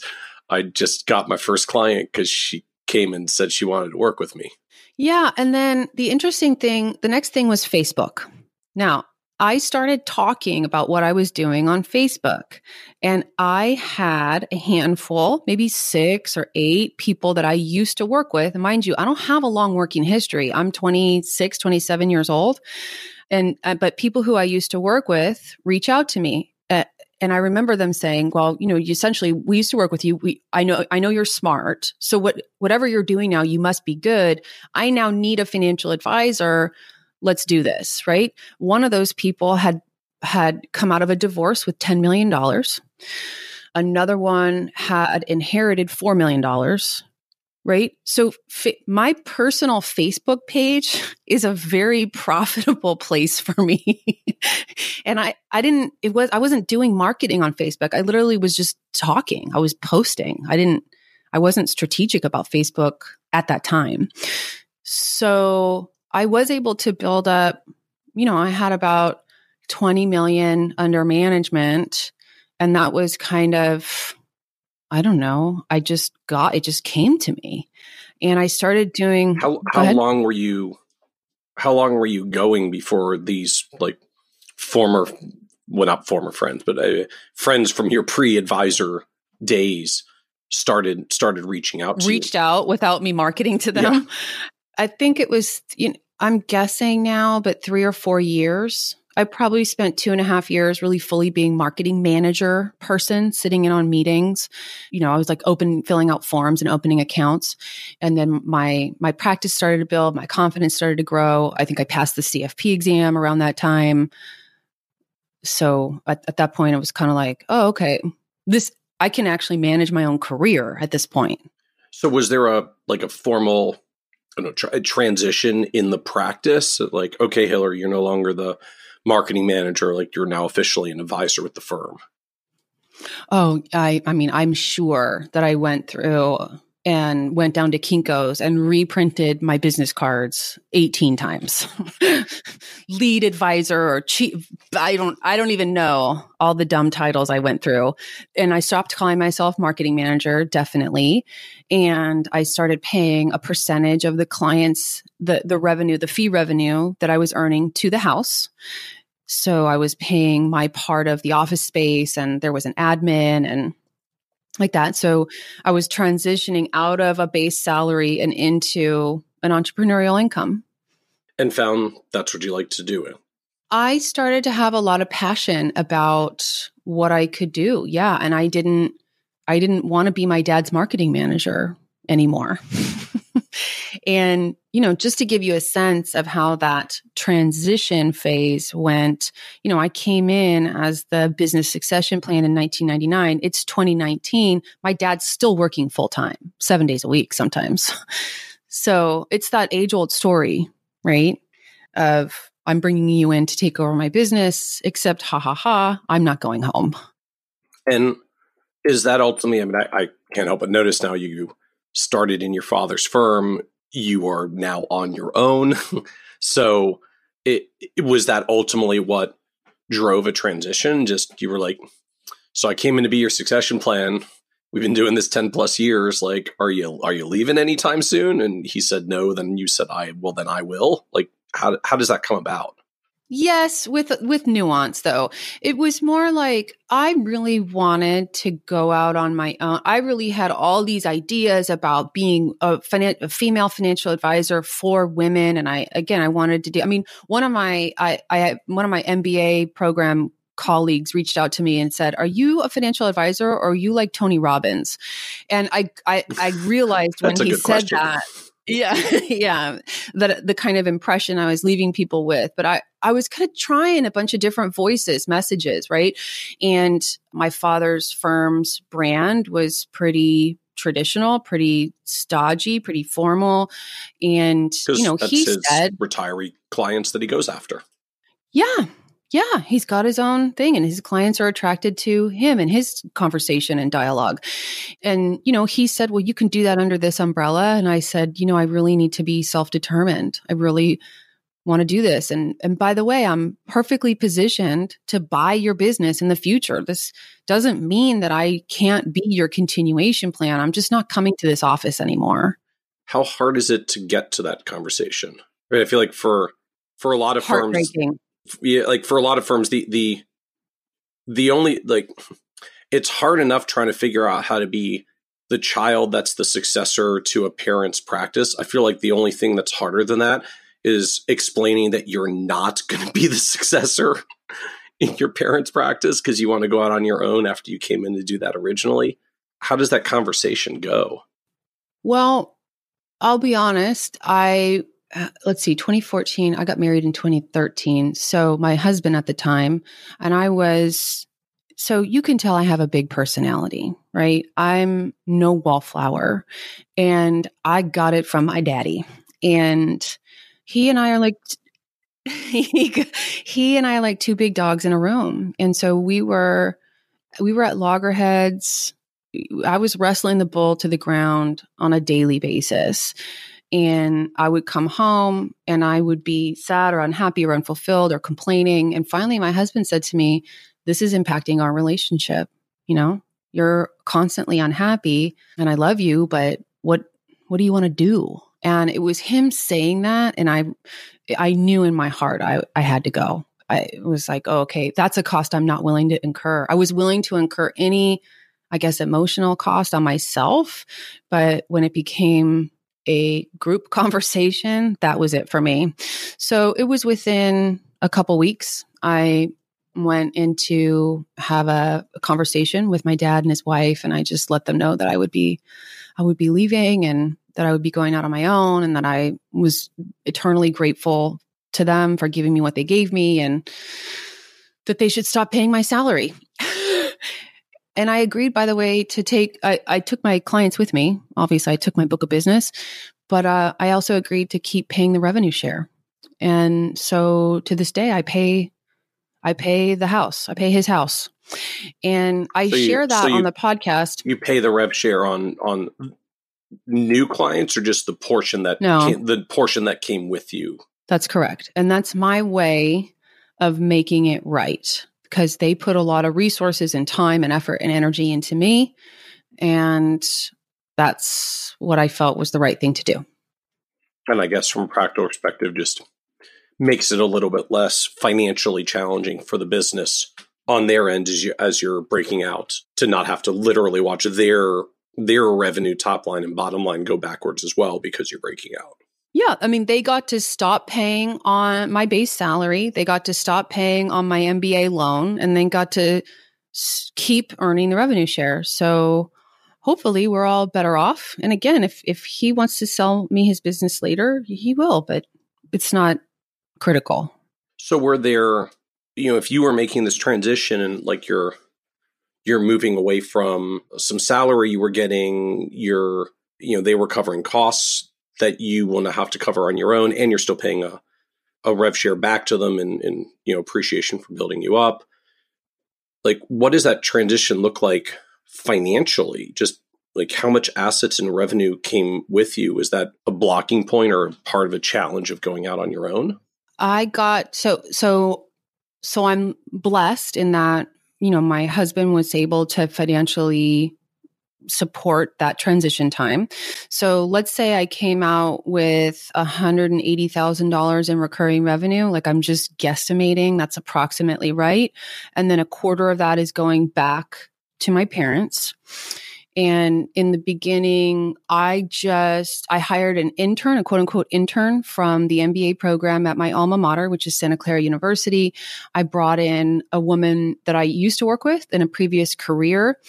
I just got my first client because she came and said she wanted to work with me. Yeah. And then the interesting thing, the next thing was Facebook. Now, I started talking about what I was doing on Facebook. And I had a handful, maybe six or eight people that I used to work with. And mind you, I don't have a long working history. I'm 26, 27 years old. And, uh, but people who I used to work with reach out to me. Uh, and I remember them saying, well, you know, essentially, we used to work with you. We, I know, I know you're smart. So what, whatever you're doing now, you must be good. I now need a financial advisor. Let's do this. Right. One of those people had, had come out of a divorce with $10 million. Another one had inherited $4 million right? So my personal Facebook page is a very profitable place for me. and I I didn't it was I wasn't doing marketing on Facebook. I literally was just talking. I was posting. I didn't I wasn't strategic about Facebook at that time. So I was able to build up, you know, I had about 20 million under management and that was kind of I don't know. I just got it just came to me. And I started doing How how long were you how long were you going before these like former well not former friends, but uh, friends from your pre-advisor days started started reaching out reached you? out without me marketing to them. Yeah. I think it was you know, I'm guessing now, but three or four years I probably spent two and a half years really fully being marketing manager person, sitting in on meetings. You know, I was like open, filling out forms and opening accounts. And then my, my practice started to build, my confidence started to grow. I think I passed the CFP exam around that time. So at, at that point, it was kind of like, oh, okay, this, I can actually manage my own career at this point. So was there a, like a formal, know, tra- transition in the practice? Like, okay, Hillary, you're no longer the marketing manager, like you're now officially an advisor with the firm? Oh, I I mean, I'm sure that I went through and went down to Kinko's and reprinted my business cards 18 times. Lead advisor or chief I don't I don't even know all the dumb titles I went through. And I stopped calling myself marketing manager definitely and I started paying a percentage of the clients the the revenue, the fee revenue that I was earning to the house. So I was paying my part of the office space and there was an admin and like that. So I was transitioning out of a base salary and into an entrepreneurial income. And found that's what you like to do. I started to have a lot of passion about what I could do. Yeah. And I didn't I didn't want to be my dad's marketing manager anymore. and, you know, just to give you a sense of how that transition phase went, you know, I came in as the business succession plan in 1999. It's 2019. My dad's still working full time, seven days a week sometimes. So it's that age old story, right? Of I'm bringing you in to take over my business, except ha ha ha, I'm not going home. And is that ultimately, I mean, I, I can't help but notice now you started in your father's firm, you are now on your own. so it, it, was that ultimately what drove a transition. Just you were like, so I came in to be your succession plan. We've been doing this 10 plus years. Like, are you are you leaving anytime soon? And he said no. Then you said I well then I will. Like how how does that come about? Yes, with with nuance though. It was more like I really wanted to go out on my own. I really had all these ideas about being a, finan- a female financial advisor for women, and I again I wanted to do. I mean, one of my I I one of my MBA program colleagues reached out to me and said, "Are you a financial advisor or are you like Tony Robbins?" And I I, I realized when he said question. that yeah yeah. That the kind of impression i was leaving people with but i i was kind of trying a bunch of different voices messages right? And my father's firm's brand was pretty traditional pretty stodgy pretty formal. And you know he said retiree clients that he goes after. Yeah yeah, he's got his own thing and his clients are attracted to him and his conversation and dialogue. And, you know, he said, Well, you can do that under this umbrella. And I said, You know, I really need to be self determined. I really want to do this. And, and by the way, I'm perfectly positioned to buy your business in the future. This doesn't mean that I can't be your continuation plan. I'm just not coming to this office anymore. How hard is it to get to that conversation? Right. I feel like for, for a lot of firms, yeah, like for a lot of firms, the the the only like it's hard enough trying to figure out how to be the child that's the successor to a parent's practice. I feel like the only thing that's harder than that is explaining that you're not going to be the successor in your parents' practice because you want to go out on your own after you came in to do that originally. How does that conversation go? Well, I'll be honest. I uh, let's see 2014 i got married in 2013 so my husband at the time and i was so you can tell i have a big personality right? I'm no wallflower and i got it from my daddy. And he and i are like he, he and i are like two big dogs in a room. And so we were we were at loggerheads. I was wrestling the bull to the ground on a daily basis and I would come home and I would be sad or unhappy or unfulfilled or complaining. And finally, my husband said to me, This is impacting our relationship. You know, you're constantly unhappy and I love you, but what, what do you want to do? And it was him saying that. And I, I knew in my heart I, I had to go. I was like, oh, okay, that's a cost I'm not willing to incur. I was willing to incur any, I guess, emotional cost on myself. But when it became a group conversation, that was it for me. So it was within a couple weeks. I went in to have a, a, conversation with my dad and his wife, and I just let them know that I would be, I would be leaving and that I would be going out on my own, and that I was eternally grateful to them for giving me what they gave me, and that they should stop paying my salary. And I agreed, by the way, to take, I, I took my clients with me. Obviously, I took my book of business, but uh, I also agreed to keep paying the revenue share. And so to this day, I pay, I pay the house, I pay his house. And I so you, share that so you, on the podcast. You pay the rev share on, on new clients or just the portion that, no. Came, the portion that came with you? That's correct. And that's my way of making it right because they put a lot of resources and time and effort and energy into me. And that's what I felt was the right thing to do. And I guess from a practical perspective, just makes it a little bit less financially challenging for the business on their end as you as you're breaking out to not have to literally watch their their revenue top line and bottom line go backwards as well because you're breaking out. Yeah, I mean, they got to stop paying on my base salary. They got to stop paying on my MBA loan and then got to keep earning the revenue share. So hopefully we're all better off. And again, if if he wants to sell me his business later, he will, but it's not critical. So were there, you know, if you were making this transition and like you're you're moving away from some salary you were getting, you're you know, they were covering costs that you will not have to cover on your own, and you're still paying a, a rev share back to them and, and you know appreciation for building you up. Like, what does that transition look like financially? Just like how much assets and revenue came with you? Is that a blocking point or part of a challenge of going out on your own? I got so so so I'm blessed in that you know my husband was able to financially support that transition time. So let's say I came out with $180,000 in recurring revenue, like I'm just guesstimating, that's approximately right. And then a quarter of that is going back to my parents. And in the beginning, I just, I hired an intern, a quote unquote intern from the MBA program at my alma mater, which is Santa Clara University. I brought in a woman that I used to work with in a previous career.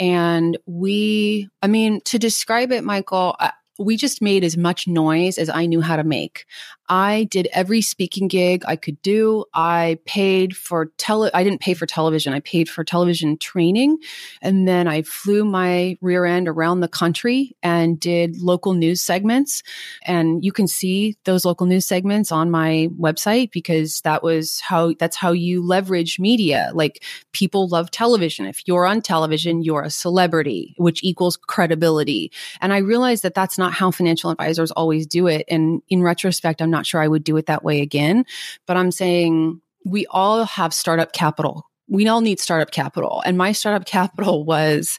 And we, I mean, to describe it, Michael, uh, we just made as much noise as I knew how to make. I did every speaking gig I could do. I paid for tele I didn't pay for television. I paid for television training and then I flew my rear end around the country and did local news segments and you can see those local news segments on my website because that was how that's how you leverage media. Like people love television. If you're on television, you're a celebrity, which equals credibility. And I realized that that's not how financial advisors always do it and in retrospect I'm not not sure I would do it that way again. But I'm saying we all have startup capital. We all need startup capital. And my startup capital was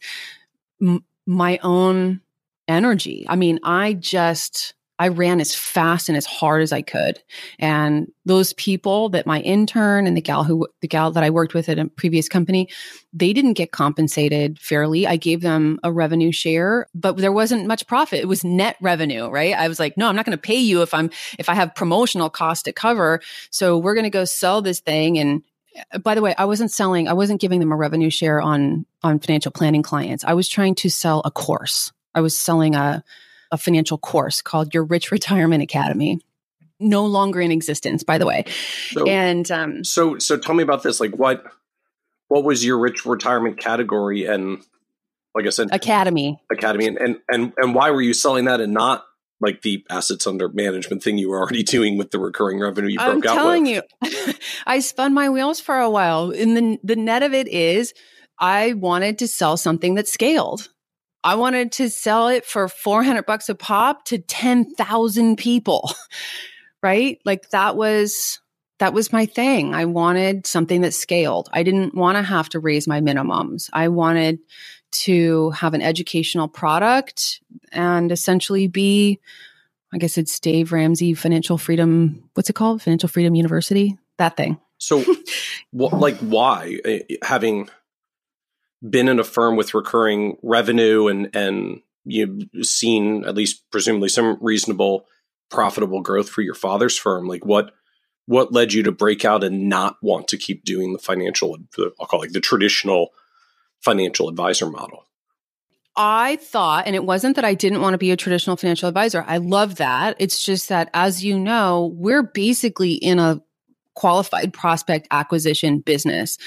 m- my own energy. I mean, I just I ran as fast and as hard as I could. And those people that my intern and the gal who, the gal that I worked with at a previous company, they didn't get compensated fairly. I gave them a revenue share, but there wasn't much profit. It was net revenue, right? I was like, no, I'm not going to pay you if I'm, if I have promotional cost to cover. So we're going to go sell this thing. And uh, by the way, I wasn't selling, I wasn't giving them a revenue share on, on financial planning clients. I was trying to sell a course. I was selling a, a financial course called Your Rich Retirement Academy. No longer in existence, by the way. So, and um, so, so tell me about this. Like, what, what was your rich retirement category, and like I said, academy, academy, and and and, and why were you selling that and not like the assets under management thing you were already doing with the recurring revenue you broke I'm out telling you, I spun my wheels for a while. And the, the net of it is I wanted to sell something that scaled. I wanted to sell it for 400 bucks a pop to 10,000 people. right? Like that was that was my thing. I wanted something that scaled. I didn't want to have to raise my minimums. I wanted to have an educational product and essentially be I guess it's Dave Ramsey Financial Freedom, what's it called? Financial Freedom University, that thing. So, like, why eh, having been in a firm with recurring revenue and and you've seen at least presumably some reasonable profitable growth for your father's firm like what what led you to break out and not want to keep doing the financial i'll call it the traditional financial advisor model I thought, and it wasn't that I didn't want to be a traditional financial advisor. I love that. It's just that, as you know, we're basically in a qualified prospect acquisition business.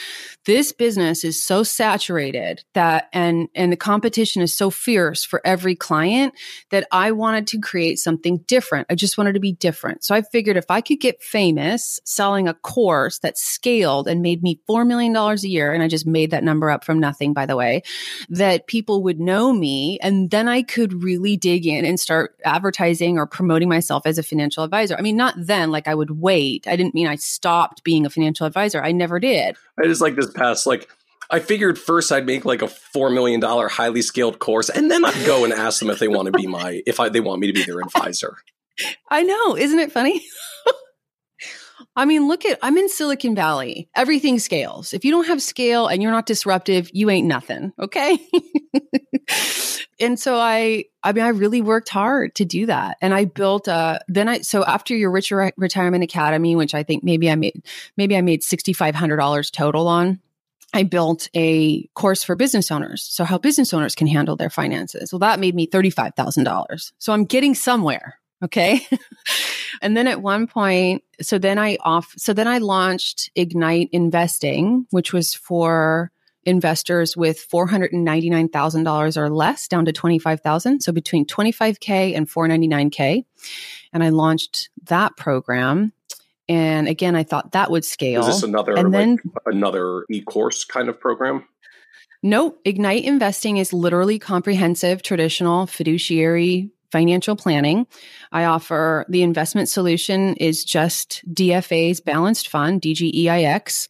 This business is so saturated that and and the competition is so fierce for every client that I wanted to create something different. I just wanted to be different. So I figured if I could get famous selling a course that scaled and made me 4 million dollars a year and I just made that number up from nothing by the way, that people would know me and then I could really dig in and start advertising or promoting myself as a financial advisor. I mean not then like I would wait. I didn't mean I stopped being a financial advisor. I never did. I just like this past like I figured first I'd make like a four million dollar highly scaled course, and then I'd go and ask them if they want to be my if I, they want me to be their advisor. I know, isn't it funny? I mean, look at I'm in Silicon Valley. Everything scales. If you don't have scale and you're not disruptive, you ain't nothing. Okay. and so I I mean I really worked hard to do that. And I built a then I so after your Rich Retirement Academy, which I think maybe I made maybe I made sixty five hundred dollars total on. I built a course for business owners. So how business owners can handle their finances. Well, that made me $35,000. So I'm getting somewhere. Okay. and then at one point, so then I off, so then I launched Ignite Investing, which was for investors with $499,000 or less down to 25,000. So between 25K and 499K. And I launched that program. And again, I thought that would scale. Is this another, and like, then, another e-course kind of program? No, Ignite Investing is literally comprehensive, traditional fiduciary financial planning. I offer the investment solution is just DFA's balanced fund, DGEIX.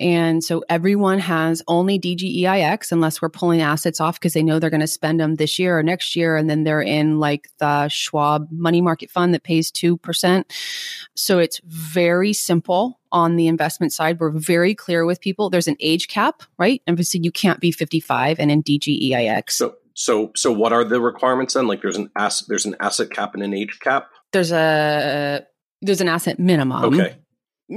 And so everyone has only DGEIX unless we're pulling assets off because they know they're going to spend them this year or next year. And then they're in like the Schwab money market fund that pays 2%. So it's very simple on the investment side. We're very clear with people. There's an age cap, right? And you can't be 55 and in DGEIX. So so so what are the requirements then? Like there's an asset there's an asset cap and an age cap. There's a there's an asset minimum. Okay.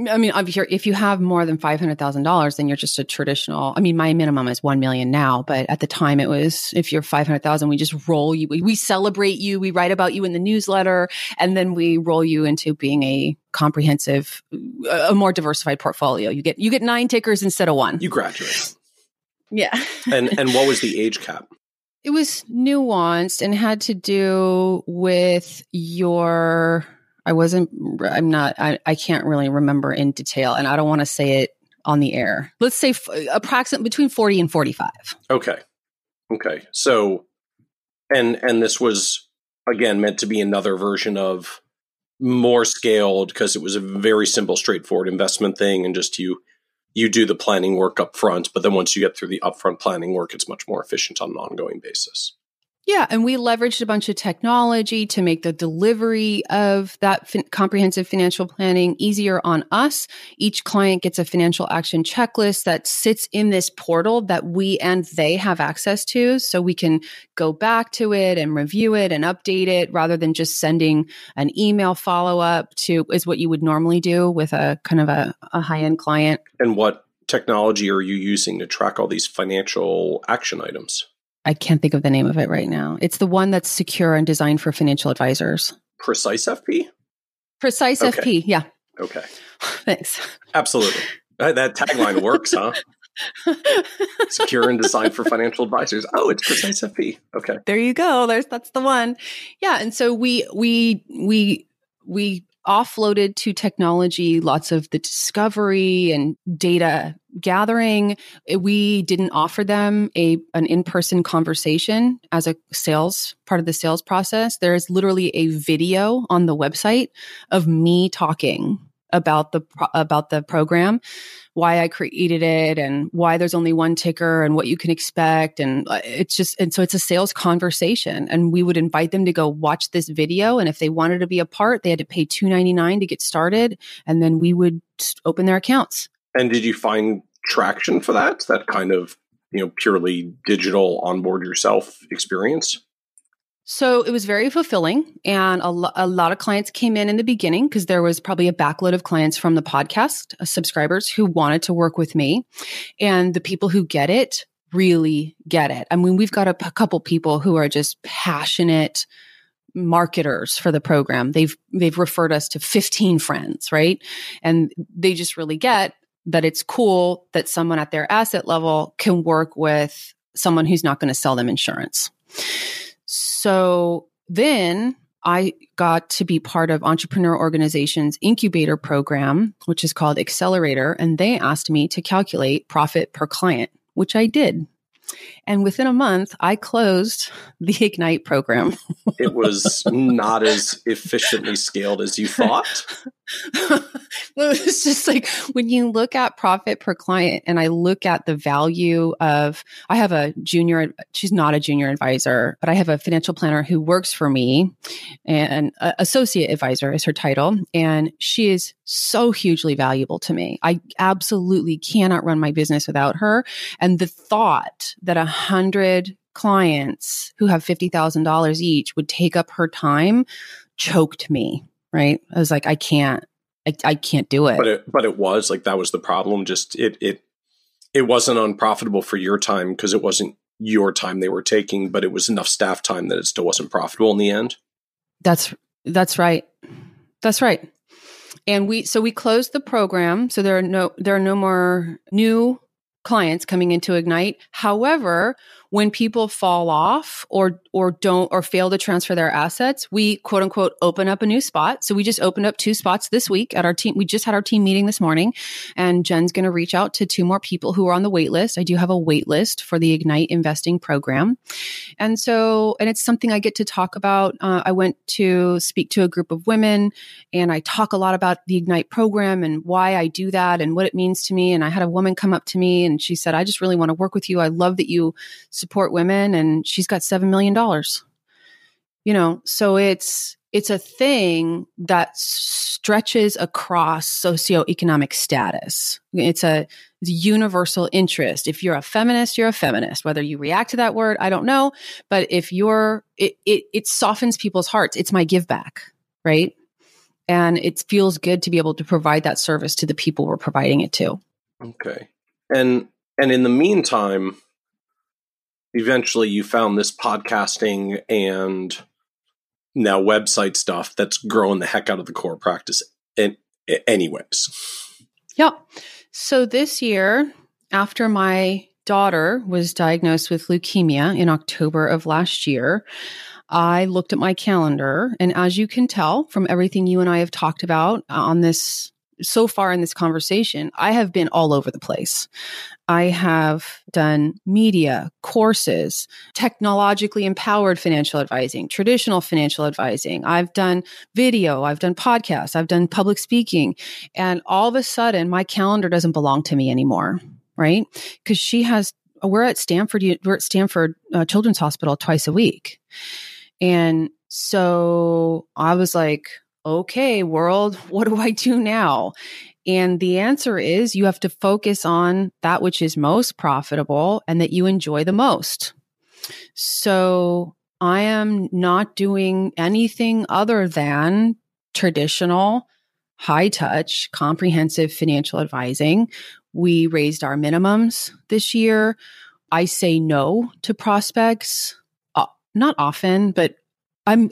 I mean, if, you're, if you have more than five hundred thousand dollars, then you're just a traditional. I mean, my minimum is one million now, but at the time it was if you're five hundred thousand, we just roll you. We, we celebrate you. We write about you in the newsletter, and then we roll you into being a comprehensive, a more diversified portfolio. You get you get nine tickers instead of one. You graduate. Yeah. and and what was the age cap? It was nuanced and had to do with your. I wasn't. I'm not. I, I can't really remember in detail, and I don't want to say it on the air. Let's say f- approximately between forty and forty-five. Okay. Okay. So, and and this was again meant to be another version of more scaled because it was a very simple, straightforward investment thing, and just you you do the planning work up front, but then once you get through the upfront planning work, it's much more efficient on an ongoing basis. Yeah, and we leveraged a bunch of technology to make the delivery of that fin- comprehensive financial planning easier on us. Each client gets a financial action checklist that sits in this portal that we and they have access to. So we can go back to it and review it and update it rather than just sending an email follow up to is what you would normally do with a kind of a, a high end client. And what technology are you using to track all these financial action items? I can't think of the name of it right now. It's the one that's secure and designed for financial advisors. Precise FP? Precise okay. FP, yeah. Okay. Thanks. Absolutely. Uh, that tagline works, huh? Secure and designed for financial advisors. Oh, it's Precise FP. Okay. There you go. There's that's the one. Yeah, and so we we we we offloaded to technology lots of the discovery and data gathering we didn't offer them a an in-person conversation as a sales part of the sales process there is literally a video on the website of me talking about the about the program why I created it and why there's only one ticker and what you can expect. And uh, it's just, and so it's a sales conversation. And we would invite them to go watch this video. And if they wanted to be a part, they had to pay two ninety nine to get started. And then we would open their accounts. And did you find traction for that? That kind of, you know, purely digital onboard yourself experience? So it was very fulfilling. And a, lo- a lot of clients came in in the beginning because there was probably a backload of clients from the podcast uh, subscribers who wanted to work with me. And the people who get it really get it. I mean, we've got a, a couple people who are just passionate marketers for the program. They've they've referred us to 15 friends, right? And they just really get that it's cool that someone at their asset level can work with someone who's not going to sell them insurance. So then I got to be part of Entrepreneur Organization's incubator program, which is called Accelerator. And they asked me to calculate profit per client, which I did. And within a month, I closed the Ignite program. it was not as efficiently scaled as you thought. it's just like when you look at profit per client and I look at the value of, I have a junior, she's not a junior advisor, but I have a financial planner who works for me and associate advisor is her title. And she is so hugely valuable to me. I absolutely cannot run my business without her. And the thought that a hundred clients who have $50,000 each would take up her time choked me right? I was like, I can't, I, I can't do it. But it, but it was like that was the problem. Just it, it, it wasn't unprofitable for your time because it wasn't your time they were taking, but it was enough staff time that it still wasn't profitable in the end. That's that's right. That's right. And we so we closed the program. So there are no there are no more new clients coming into Ignite. However, when people fall off or or don't or fail to transfer their assets, we quote unquote open up a new spot. So we just opened up two spots this week at our team. We just had our team meeting this morning, and Jen's going to reach out to two more people who are on the wait list. I do have a wait list for the Ignite Investing program, and so and it's something I get to talk about. Uh, I went to speak to a group of women, and I talk a lot about the Ignite program and why I do that and what it means to me. And I had a woman come up to me and she said, "I just really want to work with you. I love that you support women." And she's got seven million dollars. You know, so it's it's a thing that stretches across socioeconomic status. It's a, it's universal interest. If you're a feminist, you're a feminist. Whether you react to that word, I don't know. But if you're, it, it, it softens people's hearts. It's my give back, right? And it feels good to be able to provide that service to the people we're providing it to. Okay. And, and in the meantime, eventually you found this podcasting and now website stuff that's growing the heck out of the core practice in, anyways. Yeah. So this year after my daughter was diagnosed with leukemia in october of last year i looked at my calendar. And as you can tell from everything you and i have talked about on this so far in this conversation, I have been all over the place. I have done media, courses, technologically empowered financial advising, traditional financial advising. I've done video, I've done podcasts, I've done public speaking. And all of a sudden, my calendar doesn't belong to me anymore, right? Because she has, we're at Stanford, we're at Stanford uh, Children's Hospital twice a week. And so I was like, okay, world, what do I do now? And the answer is you have to focus on that which is most profitable and that you enjoy the most. So I am not doing anything other than traditional, high touch, comprehensive financial advising. We raised our minimums this year. I say no to prospects, uh, not often, but I'm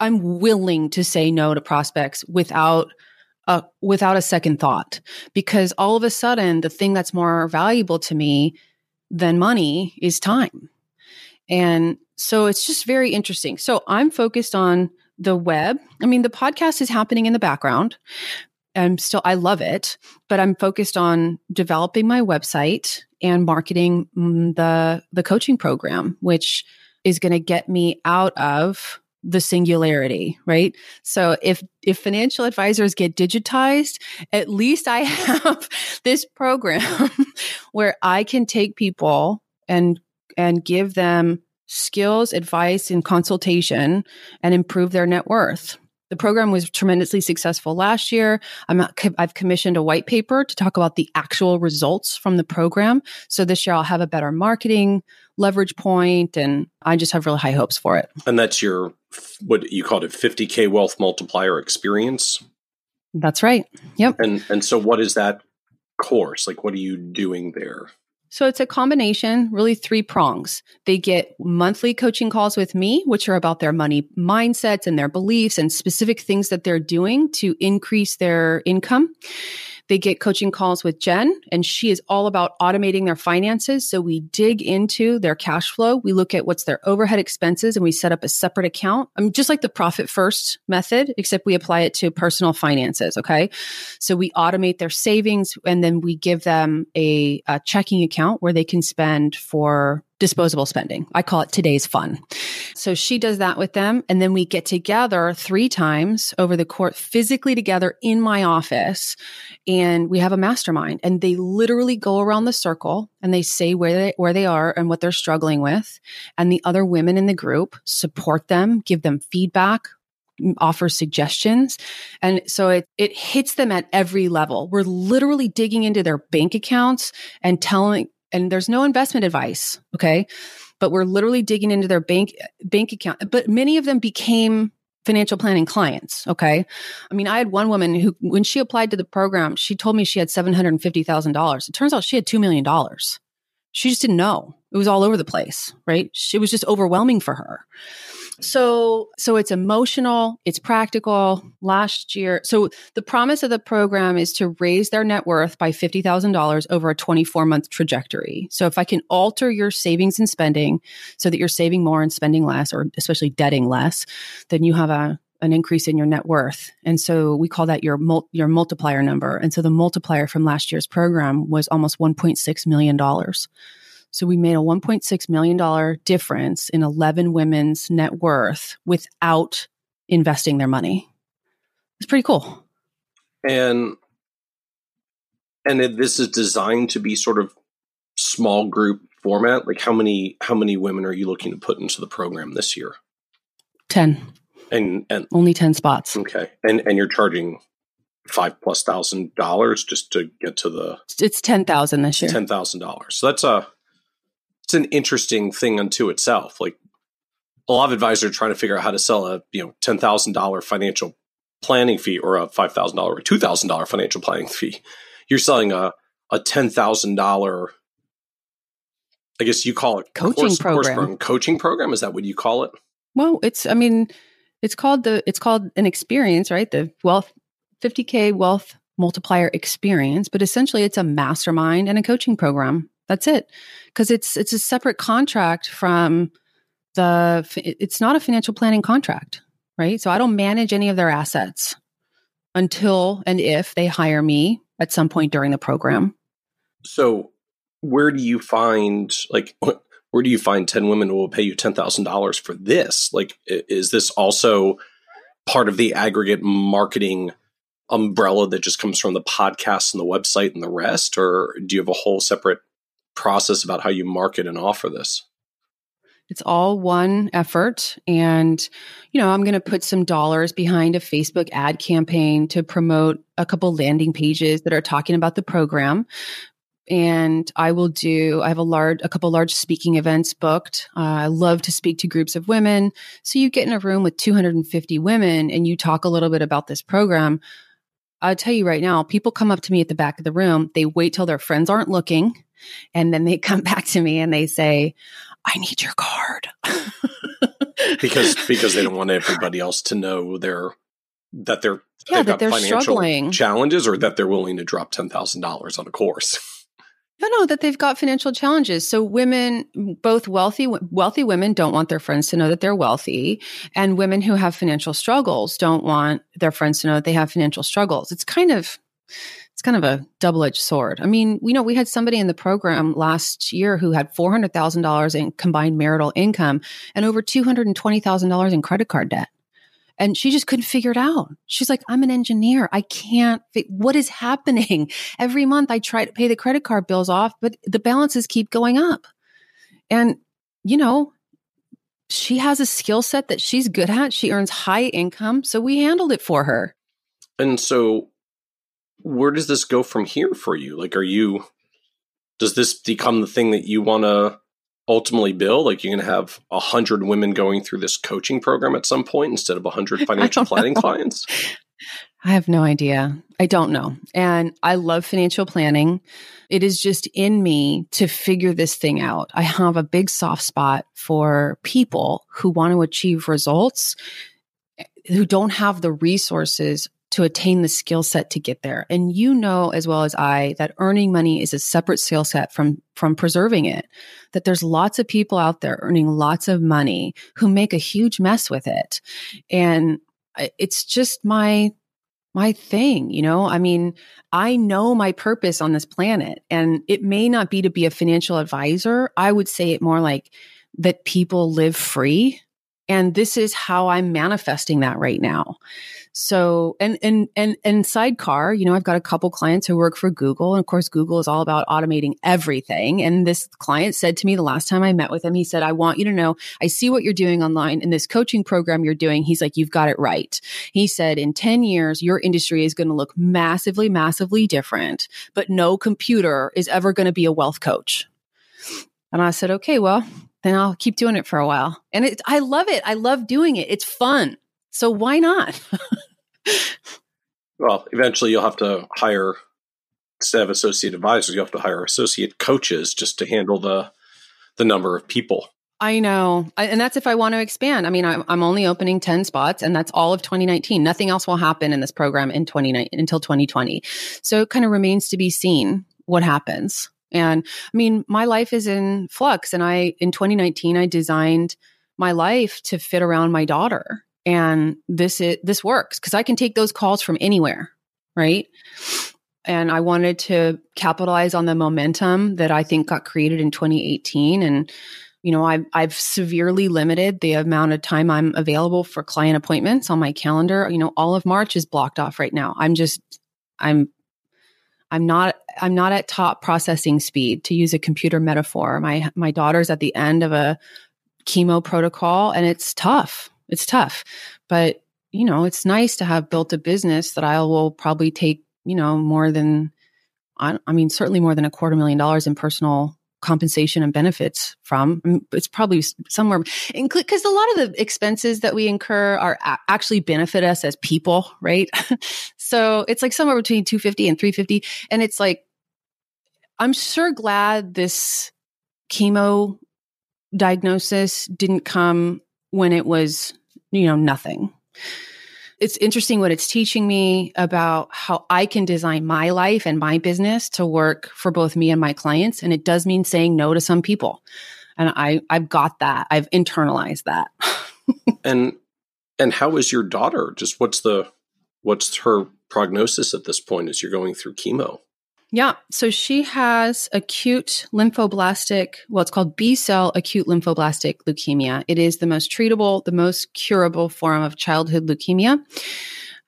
I'm willing to say no to prospects without a, without a second thought because all of a sudden the thing that's more valuable to me than money is time. And so it's just very interesting. So I'm focused on the web. I mean, the podcast is happening in the background. I'm still, I love it, but I'm focused on developing my website and marketing mm, the, the coaching program, which is going to get me out of the singularity, right? So if if financial advisors get digitized, at least I have this program where I can take people and and give them skills, advice, and consultation and improve their net worth. The program was tremendously successful last year. I'm, I've commissioned a white paper to talk about the actual results from the program. So this year I'll have a better marketing leverage point, and I just have really high hopes for it. And that's your what you called it 50k wealth multiplier experience. That's right. Yep. And and so what is that course? Like what are you doing there? So it's a combination, really three prongs. They get monthly coaching calls with me, which are about their money mindsets and their beliefs and specific things that they're doing to increase their income. They get coaching calls with Jen, and she is all about automating their finances. So we dig into their cash flow. We look at what's their overhead expenses and we set up a separate account. I mean, just like the profit first method, except we apply it to personal finances. Okay. So we automate their savings and then we give them a, a checking account where they can spend for disposable spending. I call it today's fun. So she does that with them. And then we get together three times over the court, physically together in my office. And we have a mastermind and they literally go around the circle and they say where they, where they are and what they're struggling with. And the other women in the group support them, give them feedback, offer suggestions. And so it, it hits them at every level. We're literally digging into their bank accounts and telling, and there's no investment advice. Okay. But we're literally digging into their bank, bank account. But many of them became financial planning clients. Okay. I mean, I had one woman who, when she applied to the program, she told me she had $750,000. It turns out she had $2 million. She just didn't know. It was all over the place, right? It was just overwhelming for her. So, so it's emotional, it's practical. Last year, so the promise of the program is to raise their net worth by $50,000 over a 24 month trajectory. So if I can alter your savings and spending so that you're saving more and spending less, or especially debting less, then you have a, an increase in your net worth. And so we call that your mul- your multiplier number. And so the multiplier from last year's program was almost 1.6 million dollars. So we made a $1.6 million difference in 11 women's net worth without investing their money. It's pretty cool. And and this is designed to be sort of small group format. Like how many how many women are you looking to put into the program this year? 10. And and only 10 spots. Okay. And and you're charging five plus thousand dollars just to get to the it's ten thousand this year. Ten thousand dollars. So that's a it's an interesting thing unto itself. Like a lot of advisors are trying to figure out how to sell a you know ten thousand dollar financial planning fee or a five thousand dollar or two thousand dollar financial planning fee. You're selling a a ten thousand dollar. I guess you call it coaching course, program. Course program. Coaching program is that what you call it? Well, it's I mean, it's called the it's called an experience, right? The wealth 50k wealth multiplier experience, but essentially it's a mastermind and a coaching program. That's it. Because it's it's a separate contract from the it's not a financial planning contract, right? So I don't manage any of their assets until and if they hire me at some point during the program. So where do you find like where do you find 10 women who will pay you $10,000 for this? Like is this also part of the aggregate marketing umbrella that just comes from the podcast and the website and the rest or do you have a whole separate process about how you market and offer this? It's all one effort. And, you know, I'm going to put some dollars behind a Facebook ad campaign to promote a couple landing pages that are talking about the program. And I will do, I have a large, a couple large speaking events booked. Uh, I love to speak to groups of women. So you get in a room with 250 women and you talk a little bit about this program. I'll tell you right now, people come up to me at the back of the room. They wait till their friends aren't looking and then they come back to me and they say, I need your card. because because they don't want everybody else to know they're that they're yeah, that they're struggling challenges or that they're willing to drop ten thousand dollars on a course. No, no, that they've got financial challenges. So women, both wealthy, wealthy women don't want their friends to know that they're wealthy, and women who have financial struggles don't want their friends to know that they have financial struggles. It's kind of it's kind of a double edged sword. I mean, we know we had somebody in the program last year who had $400,000 in combined marital income and over $220,000 in credit card debt. And she just couldn't figure it out. She's like, I'm an engineer. I can't, fi- what is happening? Every month I try to pay the credit card bills off, but the balances keep going up. And, you know, she has a skill set that she's good at. She earns high income. So we handled it for her. And so where does this go from here for you? Like, are you, does this become the thing that you want to ultimately build? Like, you're going to have a hundred women going through this coaching program at some point instead of a hundred financial planning clients? I have no idea. I don't know. And I love financial planning. It is just in me to figure this thing out. I have a big soft spot for people who want to achieve results eh, who don't have the resources to attain the skill set to get there. And you know as well as I that earning money is a separate skill set from from preserving it. That there's lots of people out there earning lots of money who make a huge mess with it. And it's just my my thing, you know? I mean, I know my purpose on this planet and it may not be to be a financial advisor. I would say it more like that people live free and this is how I'm manifesting that right now. So, and, and, and, and sidecar, you know, I've got a couple clients who work for Google. And of course, Google is all about automating everything. And this client said to me the last time I met with him, he said, I want you to know, I see what you're doing online in this coaching program you're doing. He's like, you've got it right. He said, in 10 years, your industry is going to look massively, massively different, but no computer is ever going to be a wealth coach. And I said, okay, well, then I'll keep doing it for a while. And it, I love it. I love doing it. It's fun. So why not? well, eventually you'll have to hire instead of associate advisors, you have to hire associate coaches just to handle the the number of people. I know. I, and that's if I want to expand. I mean, I'm, I'm only opening 10 spots and that's all of 2019. Nothing else will happen in this program in 2019 until 2020. So it kind of remains to be seen what happens. And I mean, my life is in flux. And I, in 2019, I designed my life to fit around my daughter. And this, is, this works because I can take those calls from anywhere. Right and I wanted to capitalize on the momentum that I think got created in 2018. And, you know, I've, I've severely limited the amount of time I'm available for client appointments on my calendar. You know, all of March is blocked off right now. I'm just, I'm, I'm not, I'm not at top processing speed to use a computer metaphor. My, my daughter's at the end of a chemo protocol and it's tough. It's tough, but you know, it's nice to have built a business that I will probably take you know, more than, I, mean, certainly more than a quarter million dollars in personal compensation and benefits from. Mm, it's probably somewhere because a lot of the expenses that we incur are a- actually benefit us as people, right? so it's like somewhere between 250 and 350 and it's like I'm sure glad this chemo diagnosis didn't come when it was, you know, nothing it's interesting what it's teaching me about how I can design my life and my business to work for both me and my clients. And it does mean saying no to some people. And I, I've got that. I've internalized that. and and how is your daughter? Just what's the what's her prognosis at this point as you're going through chemo? Yeah. So she has acute lymphoblastic, well, it's called B cell acute lymphoblastic leukemia. It is the most treatable, the most curable form of childhood leukemia.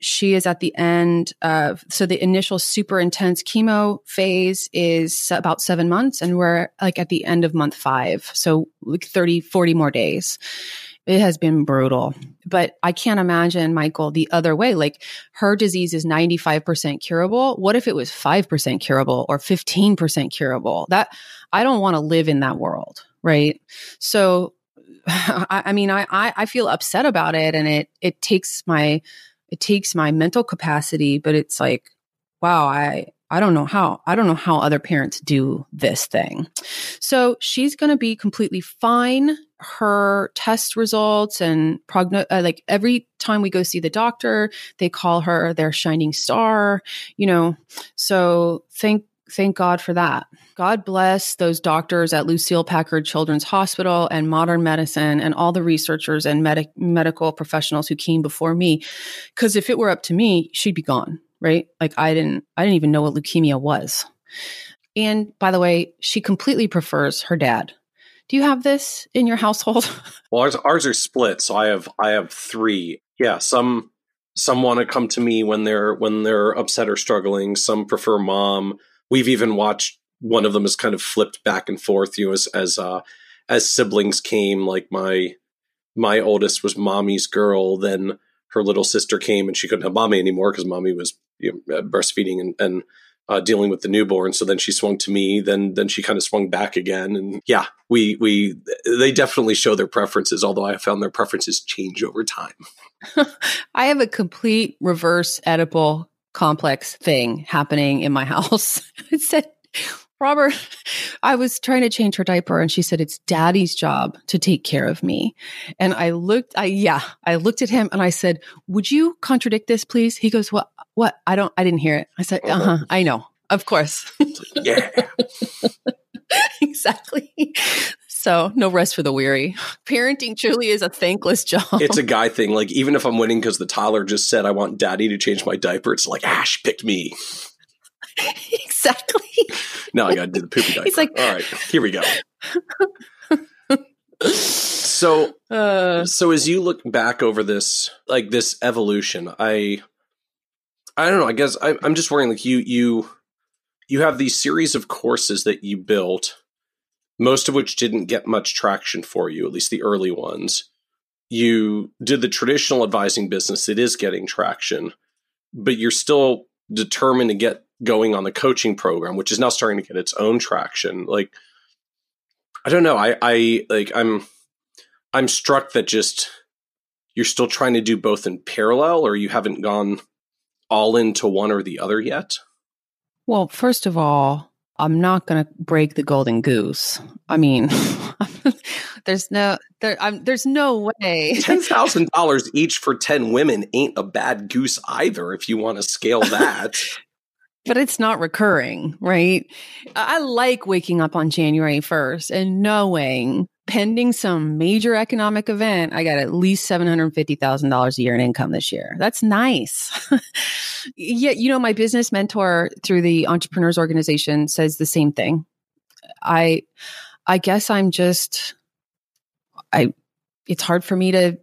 She is at the end of, so the initial super intense chemo phase is about seven months, and we're like at the end of month five. So like 30, 40 more days it has been brutal. But I can't imagine, Michael, the other way. Like her disease is 95% curable. What if it was 5% curable or 15% curable? That I don't want to live in that world. Right. So, I, I mean, I, I, feel upset about it and it, it takes my, it takes my mental capacity, but it's like, wow, I, I don't know how. I don't know how other parents do this thing. So she's going to be completely fine. Her test results and progno- uh, like every time we go see the doctor, they call her their shining star, you know. So thank thank God for that. God bless those doctors at Lucile Packard Children's Hospital and modern medicine and all the researchers and med- medical professionals who came before me. Because if it were up to me, she'd be gone right? Like I didn't I didn't even know what leukemia was. And by the way, she completely prefers her dad. Do you have this in your household? well, ours, ours are split, so I have I have three. Yeah, some some want to come to me when they're when they're upset or struggling. Some prefer mom. We've even watched one of them has kind of flipped back and forth. You know, as as uh, as siblings came, like my my oldest was mommy's girl. Then her little sister came and she couldn't have mommy anymore because mommy was you know, breastfeeding and, and uh, dealing with the newborn. So then she swung to me. Then then she kind of swung back again. And yeah, we we they definitely show their preferences. Although I found their preferences change over time. I have a complete reverse Oedipal complex thing happening in my house. it said Robert, I was trying to change her diaper and she said, it's daddy's job to take care of me. And I looked, I, yeah, I looked at him and I said, would you contradict this, please? He goes, what, what? I don't, I didn't hear it. I said, uh huh, I know. Of course. yeah. exactly. So no rest for the weary. Parenting truly is a thankless job. It's a guy thing. Like even if I'm winning because the toddler just said I want daddy to change my diaper, it's like Ash picked me. exactly. now I got to do the poopy diaper. He's like, all right, here we go. so, uh, so as you look back over this, like this evolution, I, I don't know. I guess I, I'm just worrying. Like you, you, you have these series of courses that you built, most of which didn't get much traction for you, at least the early ones. You did the traditional advising business; it is getting traction, but you're still determined to get going on the coaching program, which is now starting to get its own traction. Like, I don't know. I, I like, I'm, I'm struck that just you're still trying to do both in parallel or you haven't gone all into one or the other yet. Well, first of all, I'm not going to break the golden goose. I mean, there's no there. I'm, there's no way. Ten thousand dollars each for ten women ain't a bad goose either. If you want to scale that. but it's not recurring, right? I like waking up on January 1st and knowing pending some major economic event, I got at least $750,000 a year in income this year. That's nice. yeah, you know, my business mentor through the entrepreneurs organization says the same thing. I I guess I'm just I it's hard for me to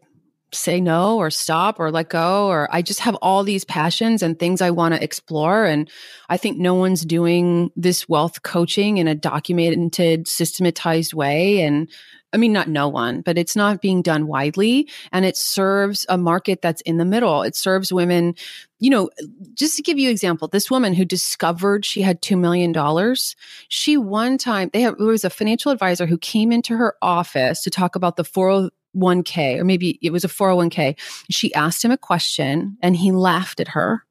say no or stop or let go or I just have all these passions and things I want to explore and I think no one's doing this wealth coaching in a documented systematized way and I mean not no one but it's not being done widely and it serves a market that's in the middle. It serves women you know just to give you an example this woman who discovered she had 2 million dollars she one time they have, there was a financial advisor who came into her office to talk about the 40 1K, or maybe it was a 401k. She asked him a question and he laughed at her.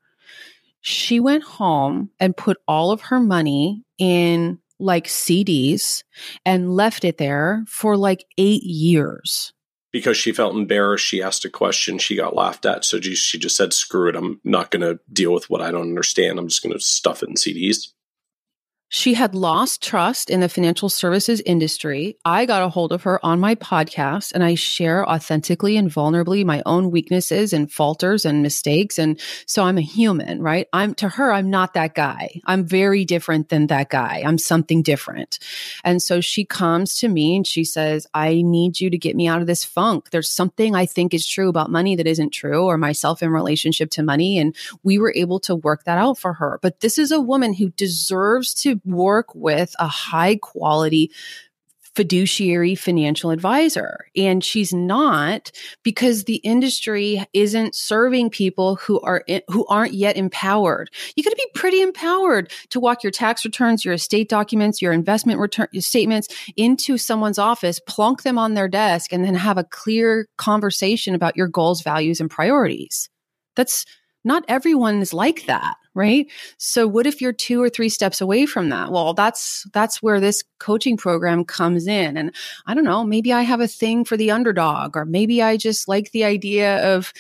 She went home and put all of her money in like CDs and left it there for like eight years. Because she felt embarrassed, she asked a question, she got laughed at. So she just said, screw it, I'm not going to deal with what I don't understand. I'm just going to stuff it in CDs. She had lost trust in the financial services industry. I got a hold of her on my podcast and I share authentically and vulnerably my own weaknesses and falters and mistakes. And so I'm a human, right? I'm to her, I'm not that guy. I'm very different than that guy. I'm something different. And so she comes to me and she says, I need you to get me out of this funk. There's something I think is true about money that isn't true or myself in relationship to money. And we were able to work that out for her. But this is a woman who deserves to work with a high quality fiduciary financial advisor. And she's not because the industry isn't serving people who are who aren't yet empowered. You got to be pretty empowered to walk your tax returns, your estate documents, your investment return statements into someone's office, plunk them on their desk and then have a clear conversation about your goals, values and priorities. That's not everyone is like that right? So what if you're two or three steps away from that? Well that's that's where this coaching program comes in. And i don't know maybe i have a thing for the underdog or maybe i just like the idea of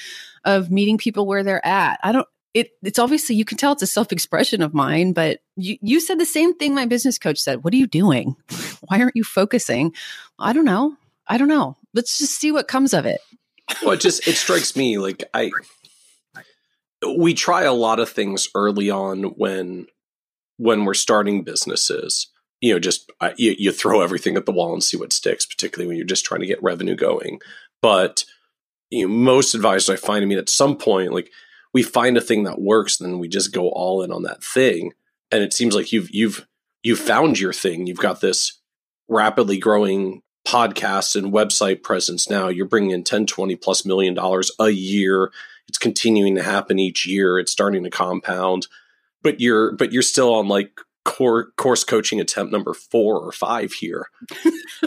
of meeting people where they're at. I don't it, it's obviously you can tell it's a self-expression of mine but you, you said the same thing my business coach said. What are you doing? Why aren't you focusing? I don't know. I don't know. Let's just see what comes of it. Well it just it strikes me like i we try a lot of things early on when when we're starting businesses. You know just uh, you, you, throw everything at the wall and see what sticks particularly when you're just trying to get revenue going. But you know most advisors i find i mean at some point like we find a thing that works then we just go all in on that thing. And it seems like you've you've you've found your thing. You've got this rapidly growing podcast and website presence now. You're bringing in 10 20 plus million dollars a year it's continuing to happen each year. It's starting to compound, but you're but you're still on like core course coaching attempt number four or five here.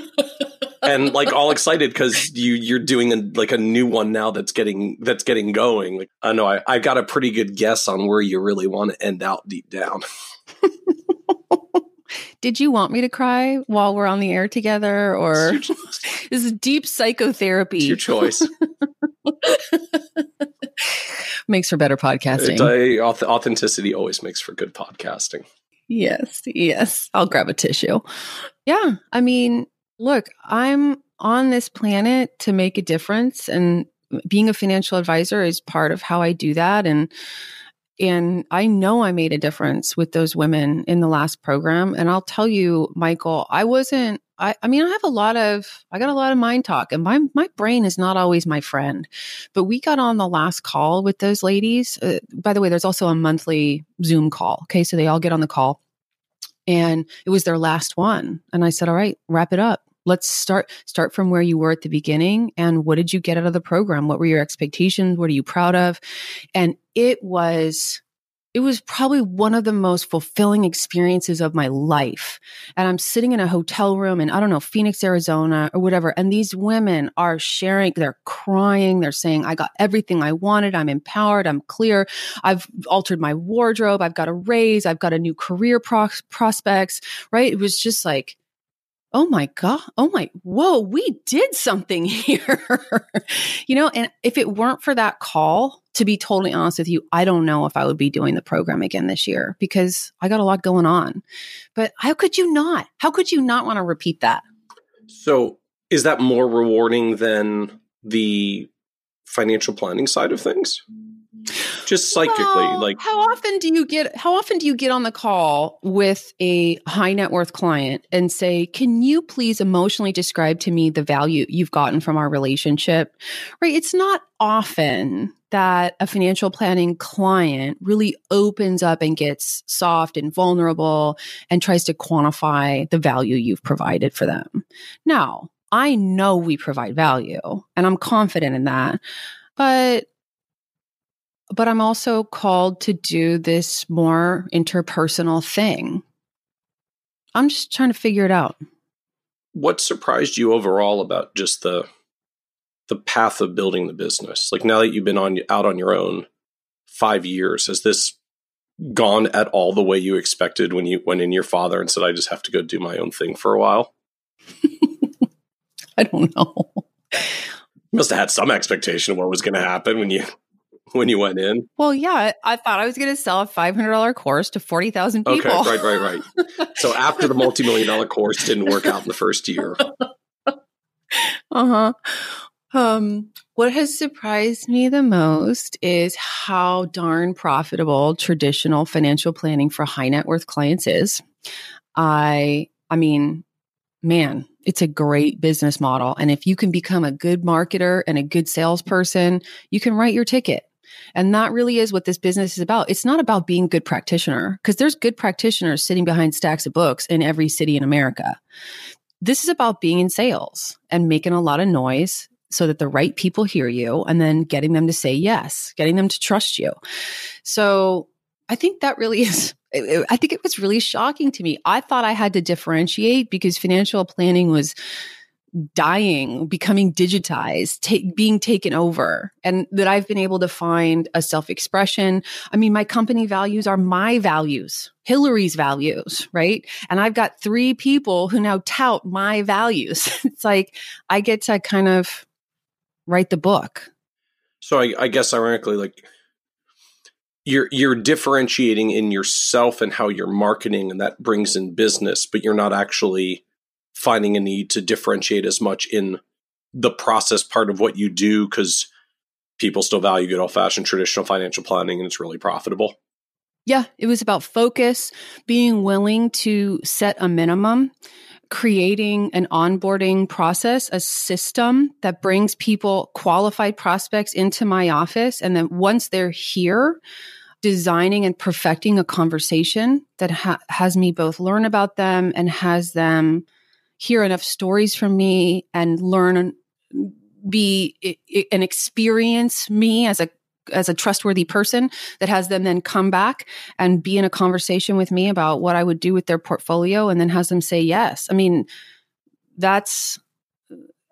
and like all excited because you you're doing a, like a new one now that's getting that's getting going. Like I know I, I got a pretty good guess on where you really want to end out deep down. Did you want me to cry while we're on the air together, or this is deep psychotherapy? It's your choice. makes for better podcasting. It, uh, authenticity always makes for good podcasting. Yes, yes. I'll grab a tissue. Yeah. I mean, look, I'm on this planet to make a difference and being a financial advisor is part of how I do that and and I know I made a difference with those women in the last program and I'll tell you Michael, I wasn't I, I mean, I have a lot of, I got a lot of mind talk and my, my brain is not always my friend, but we got on the last call with those ladies. Uh, by the way, there's also a monthly Zoom call. Okay. So they all get on the call and it was their last one. And I said, all right, wrap it up. Let's start, start from where you were at the beginning. And what did you get out of the program? What were your expectations? What are you proud of? And it was, it was probably one of the most fulfilling experiences of my life. And I'm sitting in a hotel room in, I don't know, Phoenix, Arizona or whatever. And these women are sharing, they're crying. They're saying, I got everything I wanted. I'm empowered. I'm clear. I've altered my wardrobe. I've got a raise. I've got a new career pro- prospects, right? It was just like, oh my God, oh my, whoa, we did something here. you know, and if it weren't for that call, to be totally honest with you, I don't know if I would be doing the program again this year because I got a lot going on. But how could you not? How could you not want to repeat that? So, is that more rewarding than the financial planning side of things? Just psychically well, like how often do you get how often do you get on the call with a high net worth client and say can you please emotionally describe to me the value you've gotten from our relationship? Right? It's not often that a financial planning client really opens up and gets soft and vulnerable and tries to quantify the value you've provided for them. Now i know we provide value and i'm confident in that but but I'm also called to do this more interpersonal thing. I'm just trying to figure it out. What surprised you overall about just the the path of building the business? Like now that you've been on out on your own 5 years, has this gone at all the way you expected when you went in your father and said I just have to go do my own thing for a while? I don't know. You must have had some expectation of what was going to happen when you when you went in? Well, yeah, I thought I was going to sell a five hundred dollar course to forty thousand people. Okay, right, right, right. so after the multi million dollar course didn't work out in the first year. uh huh. Um, what has surprised me the most is how darn profitable traditional financial planning for high net worth clients is. I, I mean, man, it's a great business model. And if you can become a good marketer and a good salesperson, you can write your ticket. And that really is what this business is about. It's not about being a good practitioner because there's good practitioners sitting behind stacks of books in every city in America. This is about being in sales and making a lot of noise so that the right people hear you and then getting them to say yes, getting them to trust you. So I think that really is I think it was really shocking to me. I thought I had to differentiate because financial planning was dying, becoming digitized, being taken over, and that I've been able to find a self expression. I mean, my company values are my values, Hillary's values, right? And I've got three people who now tout my values. it's like I get to kind of write the book. So I, I guess ironically, like you're you're differentiating in yourself and how you're marketing, and that brings in business, but you're not actually finding a need to differentiate as much in the process part of what you do because people still value good old fashioned traditional financial planning and it's really profitable. Yeah, it was about focus, being willing to set a minimum, creating an onboarding process, a system that brings people, qualified prospects into my office. And then once they're here, designing and perfecting a conversation that ha- has me both learn about them and has them hear enough stories from me and learn be and experience me as a as a trustworthy person that has them then come back and be in a conversation with me about what I would do with their portfolio and then has them say yes. I mean, that's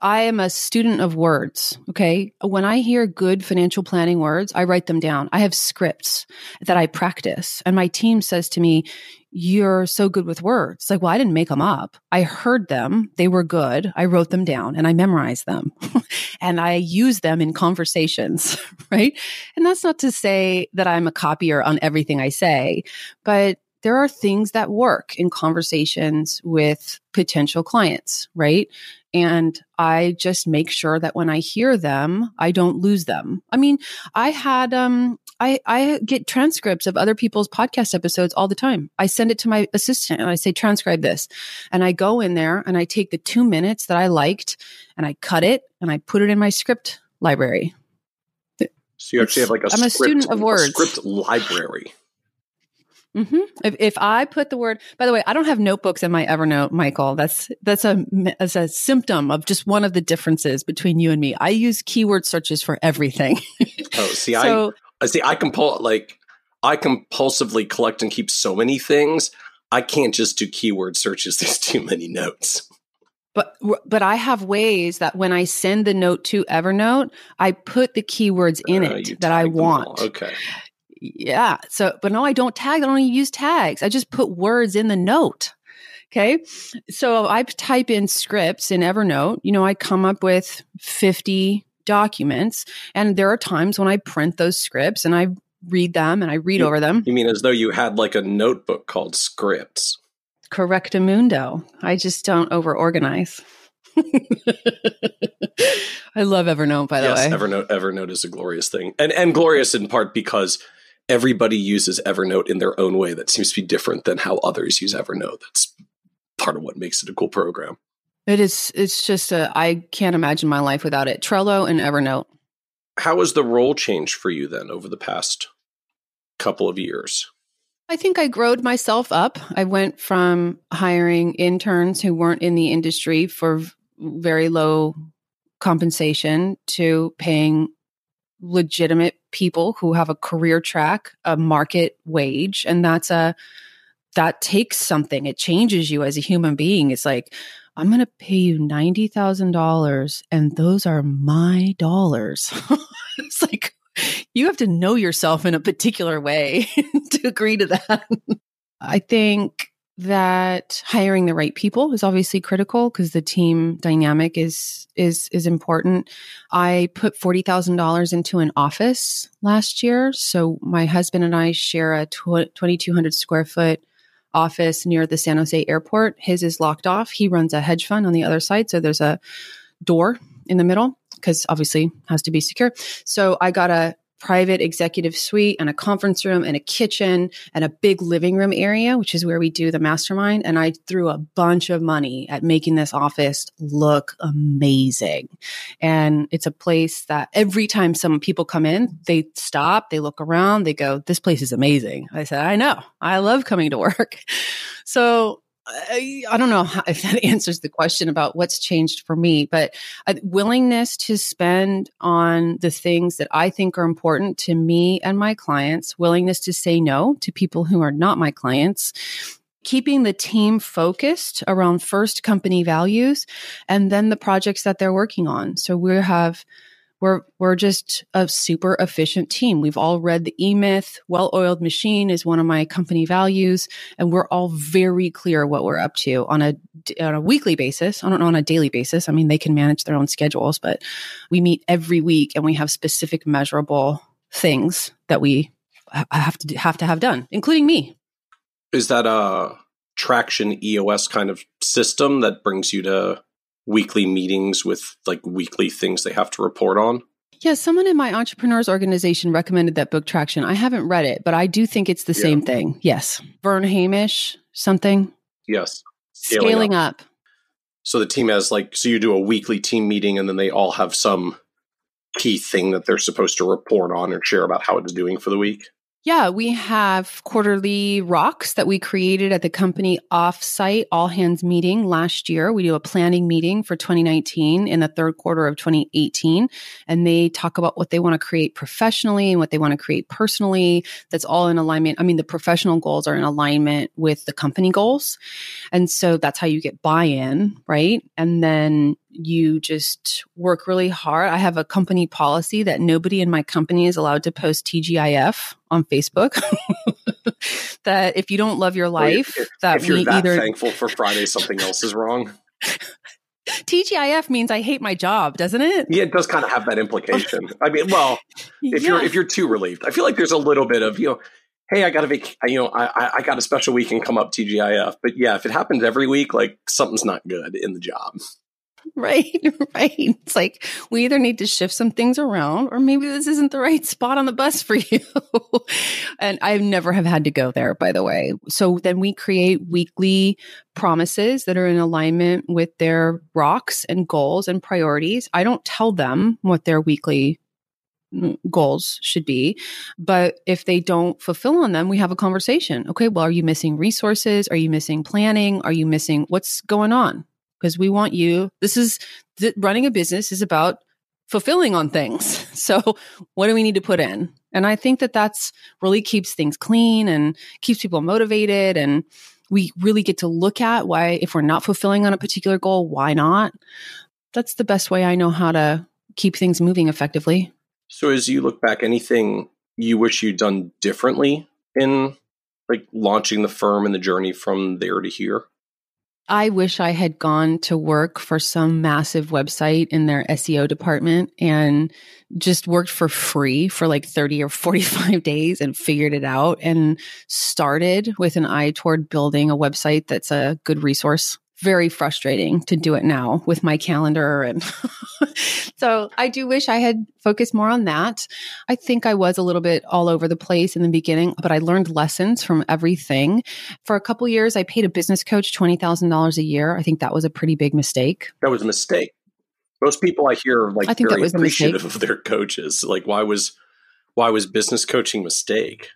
I am a student of words. Okay. When I hear good financial planning words, I write them down. I have scripts that I practice. And my team says to me, You're so good with words. Like, well, I didn't make them up. I heard them. They were good. I wrote them down and I memorized them and I use them in conversations. Right. And that's not to say that I'm a copier on everything I say, but there are things that work in conversations with potential clients, right? And I just make sure that when I hear them, I don't lose them. I mean, I had, um, I, I get transcripts of other people's podcast episodes all the time. I send it to my assistant and I say, transcribe this. And I go in there and I take the two minutes that I liked and I cut it and I put it in my script library. So you actually have like a I'm script, a student of words. script library. Mm-hmm. If, if I put the word, by the way, I don't have notebooks in my Evernote, Michael. That's that's a as a symptom of just one of the differences between you and me. I use keyword searches for everything. oh, see, so, I see. I compul like I compulsively collect and keep so many things. I can't just do keyword searches. There's too many notes. But but I have ways that when I send the note to Evernote, I put the keywords in uh, it that I want. Okay. Yeah. So, but no, I don't tag. I don't even use tags. I just put words in the note. Okay. So I type in scripts in Evernote, you know, I come up with 50 documents. And there are times when I print those scripts and I read them and I read you, over them. You mean as though you had like a notebook called scripts? Correctamundo. I just don't over organize. I love Evernote, by the yes, way. Evernote Evernote is a glorious thing. And and glorious in part because everybody uses Evernote in their own way that seems to be different than how others use Evernote. That's part of what makes it a cool program. It is it's just a I can't imagine my life without it. Trello and Evernote. How has the role changed for you then over the past couple of years? I think I growed myself up. I went from hiring interns who weren't in the industry for very low compensation to paying legitimate people who have a career track, a market wage, and that's a that takes something. It changes you as a human being. It's like I'm going to pay you $90,000 and those are my dollars. it's like you have to know yourself in a particular way to agree to that. I think that hiring the right people is obviously critical because the team dynamic is is is important. I put forty thousand dollars into an office last year, so my husband and I share a twenty two hundred square foot office near the San Jose airport. His is locked off. He runs a hedge fund on the other side, so there's a door in the middle because obviously has to be secure. So I got a private executive suite and a conference room and a kitchen and a big living room area, which is where we do the mastermind. And I threw a bunch of money at making this office look amazing. And it's a place that every time some people come in, they stop, they look around, they go, This place is amazing. I said, I know. I love coming to work. So I, don't know if that answers the question about what's changed for me, but a willingness to spend on the things that I think are important to me and my clients, willingness to say no to people who are not my clients, keeping the team focused around first company values and then the projects that they're working on. So we have we're we're just a super efficient team. We've all read the E Myth. Well-oiled machine is one of my company values, and we're all very clear what we're up to on a on a weekly basis. I don't know on a daily basis. I mean, they can manage their own schedules, but we meet every week, and we have specific measurable things that we have to have to have done, including me. Is that a traction EOS kind of system that brings you to weekly meetings with like weekly things they have to report on? Yeah, someone in my entrepreneurs organization recommended that book Traction. I haven't read it, but I do think it's the yeah. same thing. Yes. Verne Harnish, something. Yes. Scaling, Scaling up. up. So the team has like, so you do a weekly team meeting and then they all have some key thing that they're supposed to report on or share about how it's doing for the week. Yeah, we have quarterly rocks that we created at the company offsite all hands meeting last year. We do a planning meeting for 2019 in the third quarter of 2018. And they talk about what they want to create professionally and what they want to create personally. That's all in alignment. I mean, the professional goals are in alignment with the company goals. And so that's how you get buy in, right? And then you just work really hard. I have a company policy that nobody in my company is allowed to post TGIF on Facebook. that if you don't love your life, if, that if you're that either thankful for Friday, something else is wrong. TGIF means I hate my job, doesn't it? Yeah, it does kind of have that implication. I mean, well, if yeah. you're if you're too relieved, I feel like there's a little bit of you know, hey, I got a vac- you know, I I got a special week and come up TGIF. But yeah, if it happens every week, like something's not good in the job. Right, right. It's like we either need to shift some things around or maybe this isn't the right spot on the bus for you. and I never have had to go there, by the way. So then we create weekly promises that are in alignment with their rocks and goals and priorities. I don't tell them what their weekly mm, goals should be. But if they don't fulfill on them, we have a conversation. Okay, well, are you missing resources? Are you missing planning? Are you missing what's going on? Because we want you. This is th- running a business is about fulfilling on things. So what do we need to put in? And I think that that's really keeps things clean and keeps people motivated and we really get to look at why if we're not fulfilling on a particular goal, why not? That's the best way I know how to keep things moving effectively. So as you look back anything you wish you'd done differently in like launching the firm and the journey from there to here? I wish I had gone to work for some massive website in their SEO department and just worked for free for like 30 or 45 days and figured it out and started with an eye toward building a website that's a good resource very frustrating to do it now with my calendar. And so I do wish I had focused more on that. I think I was a little bit all over the place in the beginning, but I learned lessons from everything. For a couple years, I paid a business coach $20,000 a year. I think that was a pretty big mistake. That was a mistake. Most people I hear are like I think very that was appreciative of their coaches. Like why was why was business coaching mistake?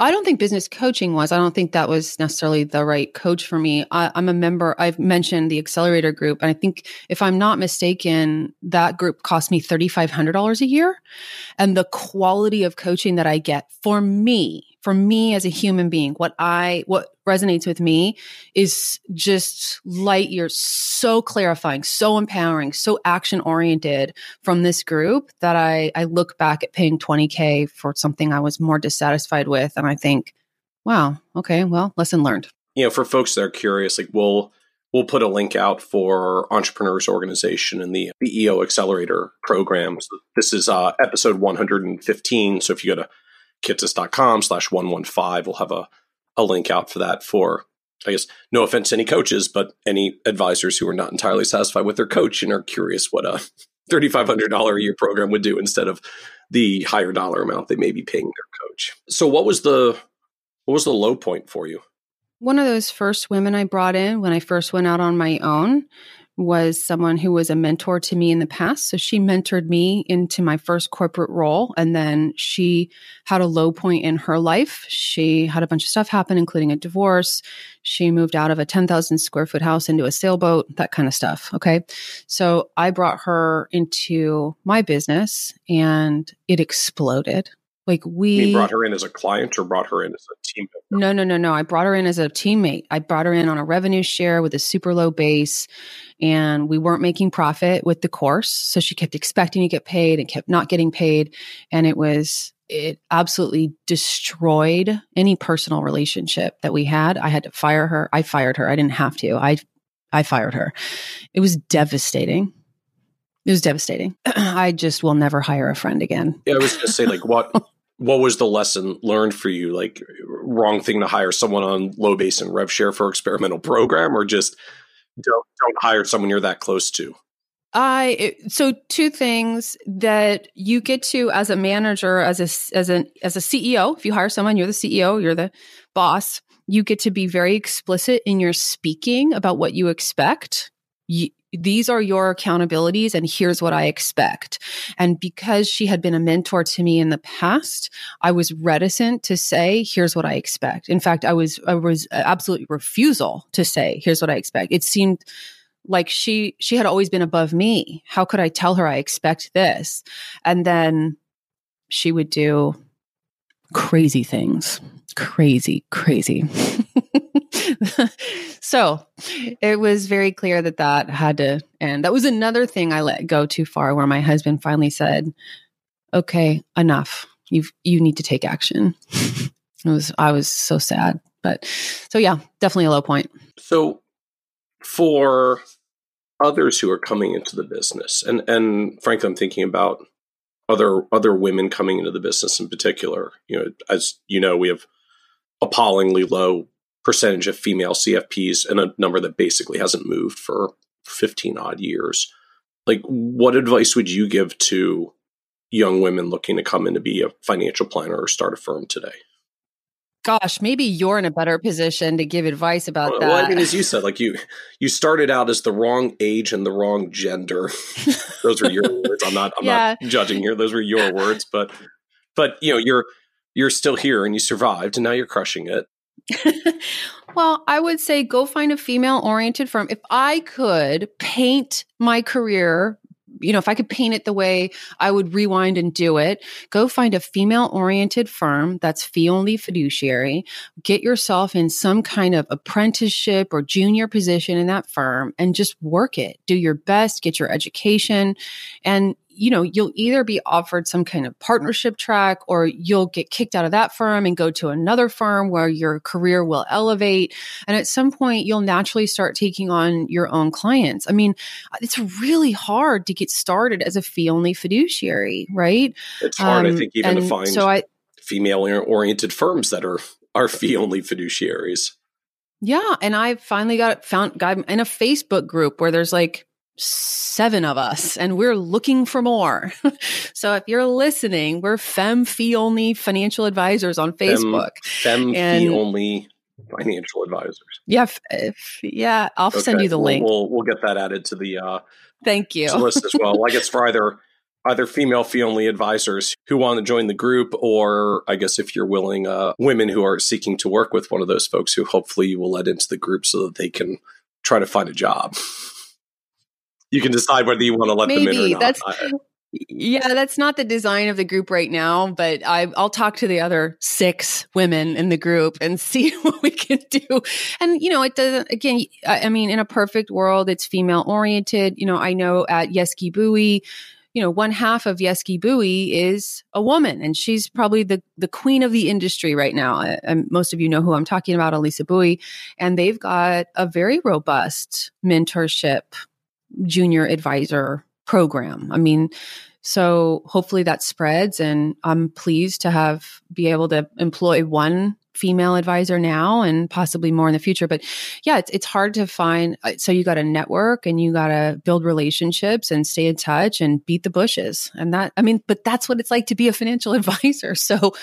I don't think business coaching was. I don't think that was necessarily the right coach for me. I, am a member, I've mentioned the accelerator group. And I think if I'm not mistaken, that group cost me $3,500 a year. And the quality of coaching that I get for me for me as a human being, what I, what resonates with me is just light years so clarifying, so empowering, so action oriented from this group that I, I look back at paying 20K for something I was more dissatisfied with. And I think, wow, okay, well, lesson learned. You know, for folks that are curious, like we'll, we'll put a link out for entrepreneurs organization and the, the EO accelerator program. So this is uh, episode 115. So if you go to kitces.com slash 115. We'll have a, a link out for that for, I guess, no offense to any coaches, but any advisors who are not entirely satisfied with their coach and are curious what a $3,500 a year program would do instead of the higher dollar amount they may be paying their coach. So what was the, what was the low point for you? One of those first women I brought in when I first went out on my own was someone who was a mentor to me in the past. So she mentored me into my first corporate role. And then she had a low point in her life. She had a bunch of stuff happen, including a divorce. She moved out of a 10,000 square foot house into a sailboat, that kind of stuff. Okay. So I brought her into my business and it exploded. Like we you brought her in as a client or brought her in as a team member? No, no, no, no. I brought her in as a teammate. I brought her in on a revenue share with a super low base and we weren't making profit with the course. So she kept expecting to get paid and kept not getting paid. And it was, it absolutely destroyed any personal relationship that we had. I had to fire her. I fired her. I didn't have to. I, I fired her. It was devastating. It was devastating. I just will never hire a friend again. Yeah, I was going to say, like, what what was the lesson learned for you? Like, wrong thing to hire someone on low base and rev share for experimental program, or just don't don't hire someone you're that close to? I so two things that you get to as a manager, as a as an as a CEO. If you hire someone, you're the CEO, you're the boss. You get to be very explicit in your speaking about what you expect. You, these are your accountabilities and here's what I expect. And because she had been a mentor to me in the past, I was reticent to say, here's what I expect. In fact, I was, I was uh, absolutely refusal to say, here's what I expect. It seemed like she, she had always been above me. How could I tell her I expect this? And then she would do crazy things, crazy, crazy. so it was very clear that that had to end. That was another thing I let go too far where my husband finally said, okay, enough. You you need to take action. it was I was so sad. But so yeah, definitely a low point. So for others who are coming into the business and and frankly I'm thinking about other other women coming into the business in particular. You know, as you know, we have appallingly low percentage of female CFPs and a number that basically hasn't moved for 15 odd years. Like, what advice would you give to young women looking to come in to be a financial planner or start a firm today? Gosh, maybe you're in a better position to give advice about well, that. Well, I mean, as you said, like you, you started out as the wrong age and the wrong gender. Those are your words. I'm not. I'm yeah. not judging here. Those were your words, but, but you know, you're you're still here and you survived, and now you're crushing it. well, I would say go find a female oriented firm. If I could paint my career, you know, if I could paint it the way I would rewind and do it, go find a female oriented firm that's fee only fiduciary. Get yourself in some kind of apprenticeship or junior position in that firm and just work it. Do your best, get your education, and you know, you'll either be offered some kind of partnership track or you'll get kicked out of that firm and go to another firm where your career will elevate. And at some point, you'll naturally start taking on your own clients. I mean, it's really hard to get started as a fee only fiduciary, right? It's hard, um, I think, even to find so I, female oriented firms that are, are fee only fiduciaries. Yeah. And I finally got found, got in a Facebook group where there's like seven of us and we're looking for more. so if you're listening, we're fem fee only financial advisors on Facebook. Fem, fem fee only financial advisors. Yeah. If, yeah. I'll okay. send you the link. We'll, we'll, get that added to the, uh, thank you list as well. I guess for either, either female fee only advisors who want to join the group, or I guess if you're willing, uh, women who are seeking to work with one of those folks who hopefully you will let into the group so that they can try to find a job you can decide whether you want to let Maybe. them in or not. That's, yeah, that's not the design of the group right now, but I, will talk to the other six women in the group and see what we can do. And, you know, it doesn't, again, I, mean, in a perfect world, it's female oriented. You know, I know at Yeske Buie, you know, one half of Yeske Buie is a woman, and she's probably the the queen of the industry right now. And most of you know who I'm talking about, Elissa Buie, and they've got a very robust mentorship junior advisor program. I mean, so hopefully that spreads and I'm pleased to have be able to employ one female advisor now and possibly more in the future. But yeah it's, it's hard to find uh, so you got to network and you got to build relationships and stay in touch and beat the bushes. And that i mean but that's what it's like to be a financial advisor. So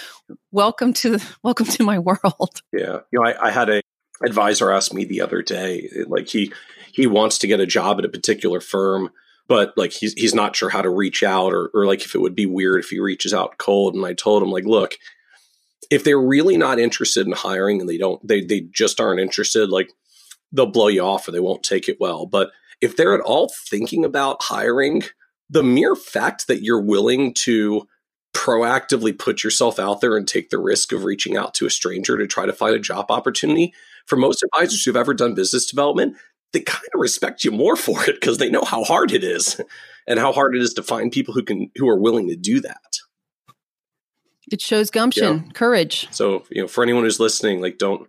welcome to welcome to my world. Yeah. You know i, I had a advisor ask me the other day like he he wants to get a job at a particular firm, but like he's he's not sure how to reach out or or like if it would be weird if he reaches out cold. And I told him like, look, if they're really not interested in hiring and they don't they they just aren't interested, like they'll blow you off or they won't take it well. But if they're at all thinking about hiring, the mere fact that you're willing to proactively put yourself out there and take the risk of reaching out to a stranger to try to find a job opportunity for most advisors who've ever done business development they kind of respect you more for it because they know how hard it is and how hard it is to find people who can who are willing to do that. It shows gumption, yeah. courage. So, you know, for anyone who's listening, like don't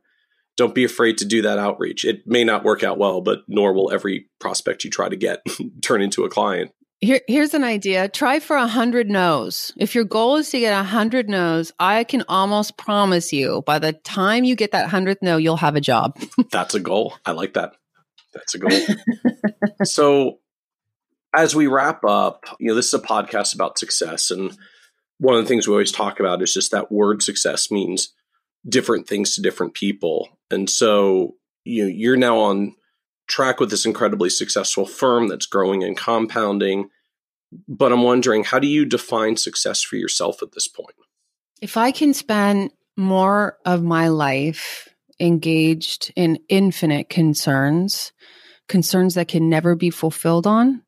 don't be afraid to do that outreach. It may not work out well, but nor will every prospect you try to get turn into a client. Here, here's an idea. Try for a hundred no's. If your goal is to get a hundred no's, I can almost promise you by the time you get that hundredth no, you'll have a job. That's a goal. I like that. That's a goal. so, as we wrap up, you know, this is a podcast about success. And one of the things we always talk about is just that word success means different things to different people. And so, you know, you're now on track with this incredibly successful firm that's growing and compounding. But I'm wondering, how do you define success for yourself at this point? If I can spend more of my life engaged in infinite concerns, concerns that can never be fulfilled on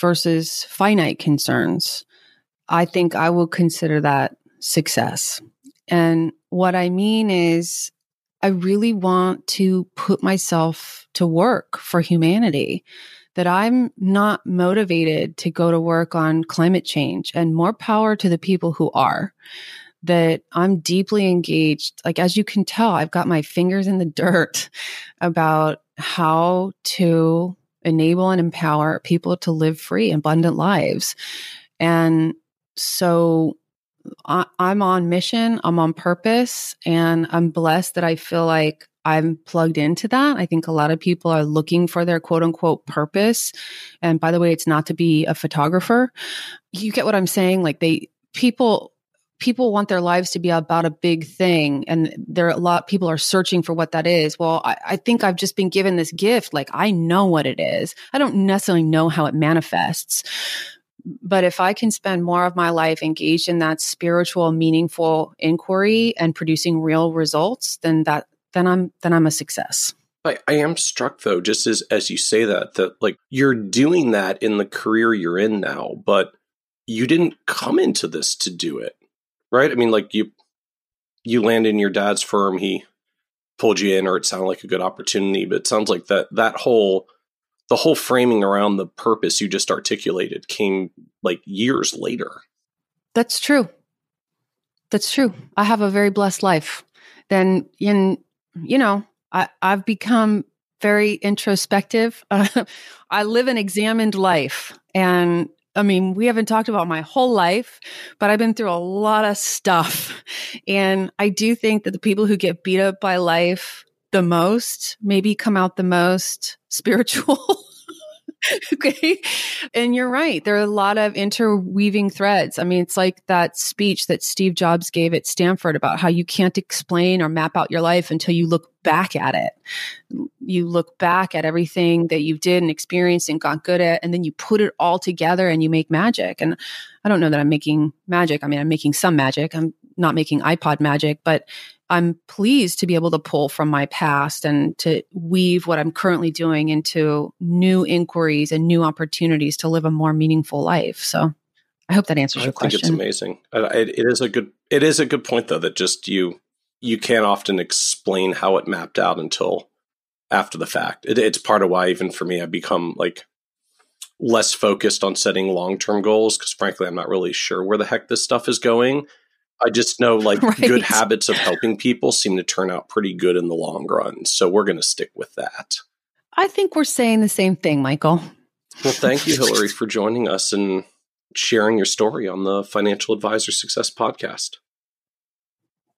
versus finite concerns, I think I will consider that success. And what I mean is, I really want to put myself to work for humanity. That I'm not motivated to go to work on climate change and more power to the people who are that I'm deeply engaged. Like, as you can tell, I've got my fingers in the dirt about how to enable and empower people to live free, abundant lives. And so I, am on mission, I'm on purpose, and I'm blessed that I feel like I'm plugged into that. I think a lot of people are looking for their quote unquote purpose. And by the way, it's not to be a photographer. You get what I'm saying? Like, they, people people want their lives to be about a big thing and there are a lot people are searching for what that is. Well I, I, think i've just been given this gift like i know what it is. I don't necessarily know how it manifests but if i can spend more of my life engaged in that spiritual meaningful inquiry and producing real results then that then i'm then i'm a success. I, I am struck though just as as you say that that like you're doing that in the career you're in now but you didn't come into this to do it right? I mean, like you you land in your dad's firm, he pulled you in, or it sounded like a good opportunity, but it sounds like that that whole the whole framing around the purpose you just articulated came like years later. That's true. That's true. I have a very blessed life. Then, in you know, I, I've become very introspective. Uh, I live an examined life, and I mean, we haven't talked about my whole life, but I've been through a lot of stuff, and I do think that the people who get beat up by life the most maybe come out the most spiritual. okay. And you're right. There are a lot of interweaving threads. I mean, it's like that speech that Steve Jobs gave at Stanford about how you can't explain or map out your life until you look back at it. You look back at everything that you did and experienced and got good at, and then you put it all together and you make magic. And I don't know that I'm making magic. I mean, I'm making some magic. I'm not making iPod magic, but I'm pleased to be able to pull from my past and to weave what I'm currently doing into new inquiries and new opportunities to live a more meaningful life. So I hope that answers I your question. I think it's amazing. It, it is a good it is a good point though that just you you can't often explain how it mapped out until after the fact. It, it's part of why even for me I've become like less focused on setting long term goals because frankly I'm not really sure where the heck this stuff is going. I just know like right. good habits of helping people seem to turn out pretty good in the long run. So we're going to stick with that. I think we're saying the same thing, Michael. Well, thank you, Hillary, for joining us and sharing your story on the Financial Advisor Success Podcast.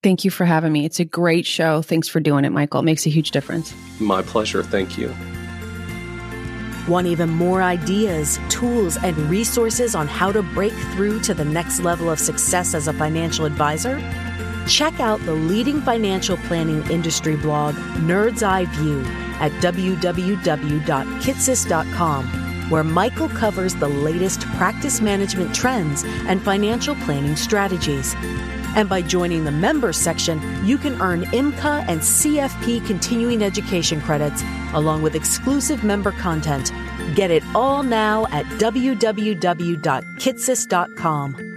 Thank you for having me. It's a great show. Thanks for doing it, Michael. It makes a huge difference. My pleasure. Thank you. Want even more ideas, tools, and resources on how to break through to the next level of success as a financial advisor? Check out the leading financial planning industry blog, Nerd's Eye View, at www.kitces.com, where Michael covers the latest practice management trends and financial planning strategies. And by joining the members section, you can earn IMCA and CFP continuing education credits, along with exclusive member content. Get it all now at www.kitces.com.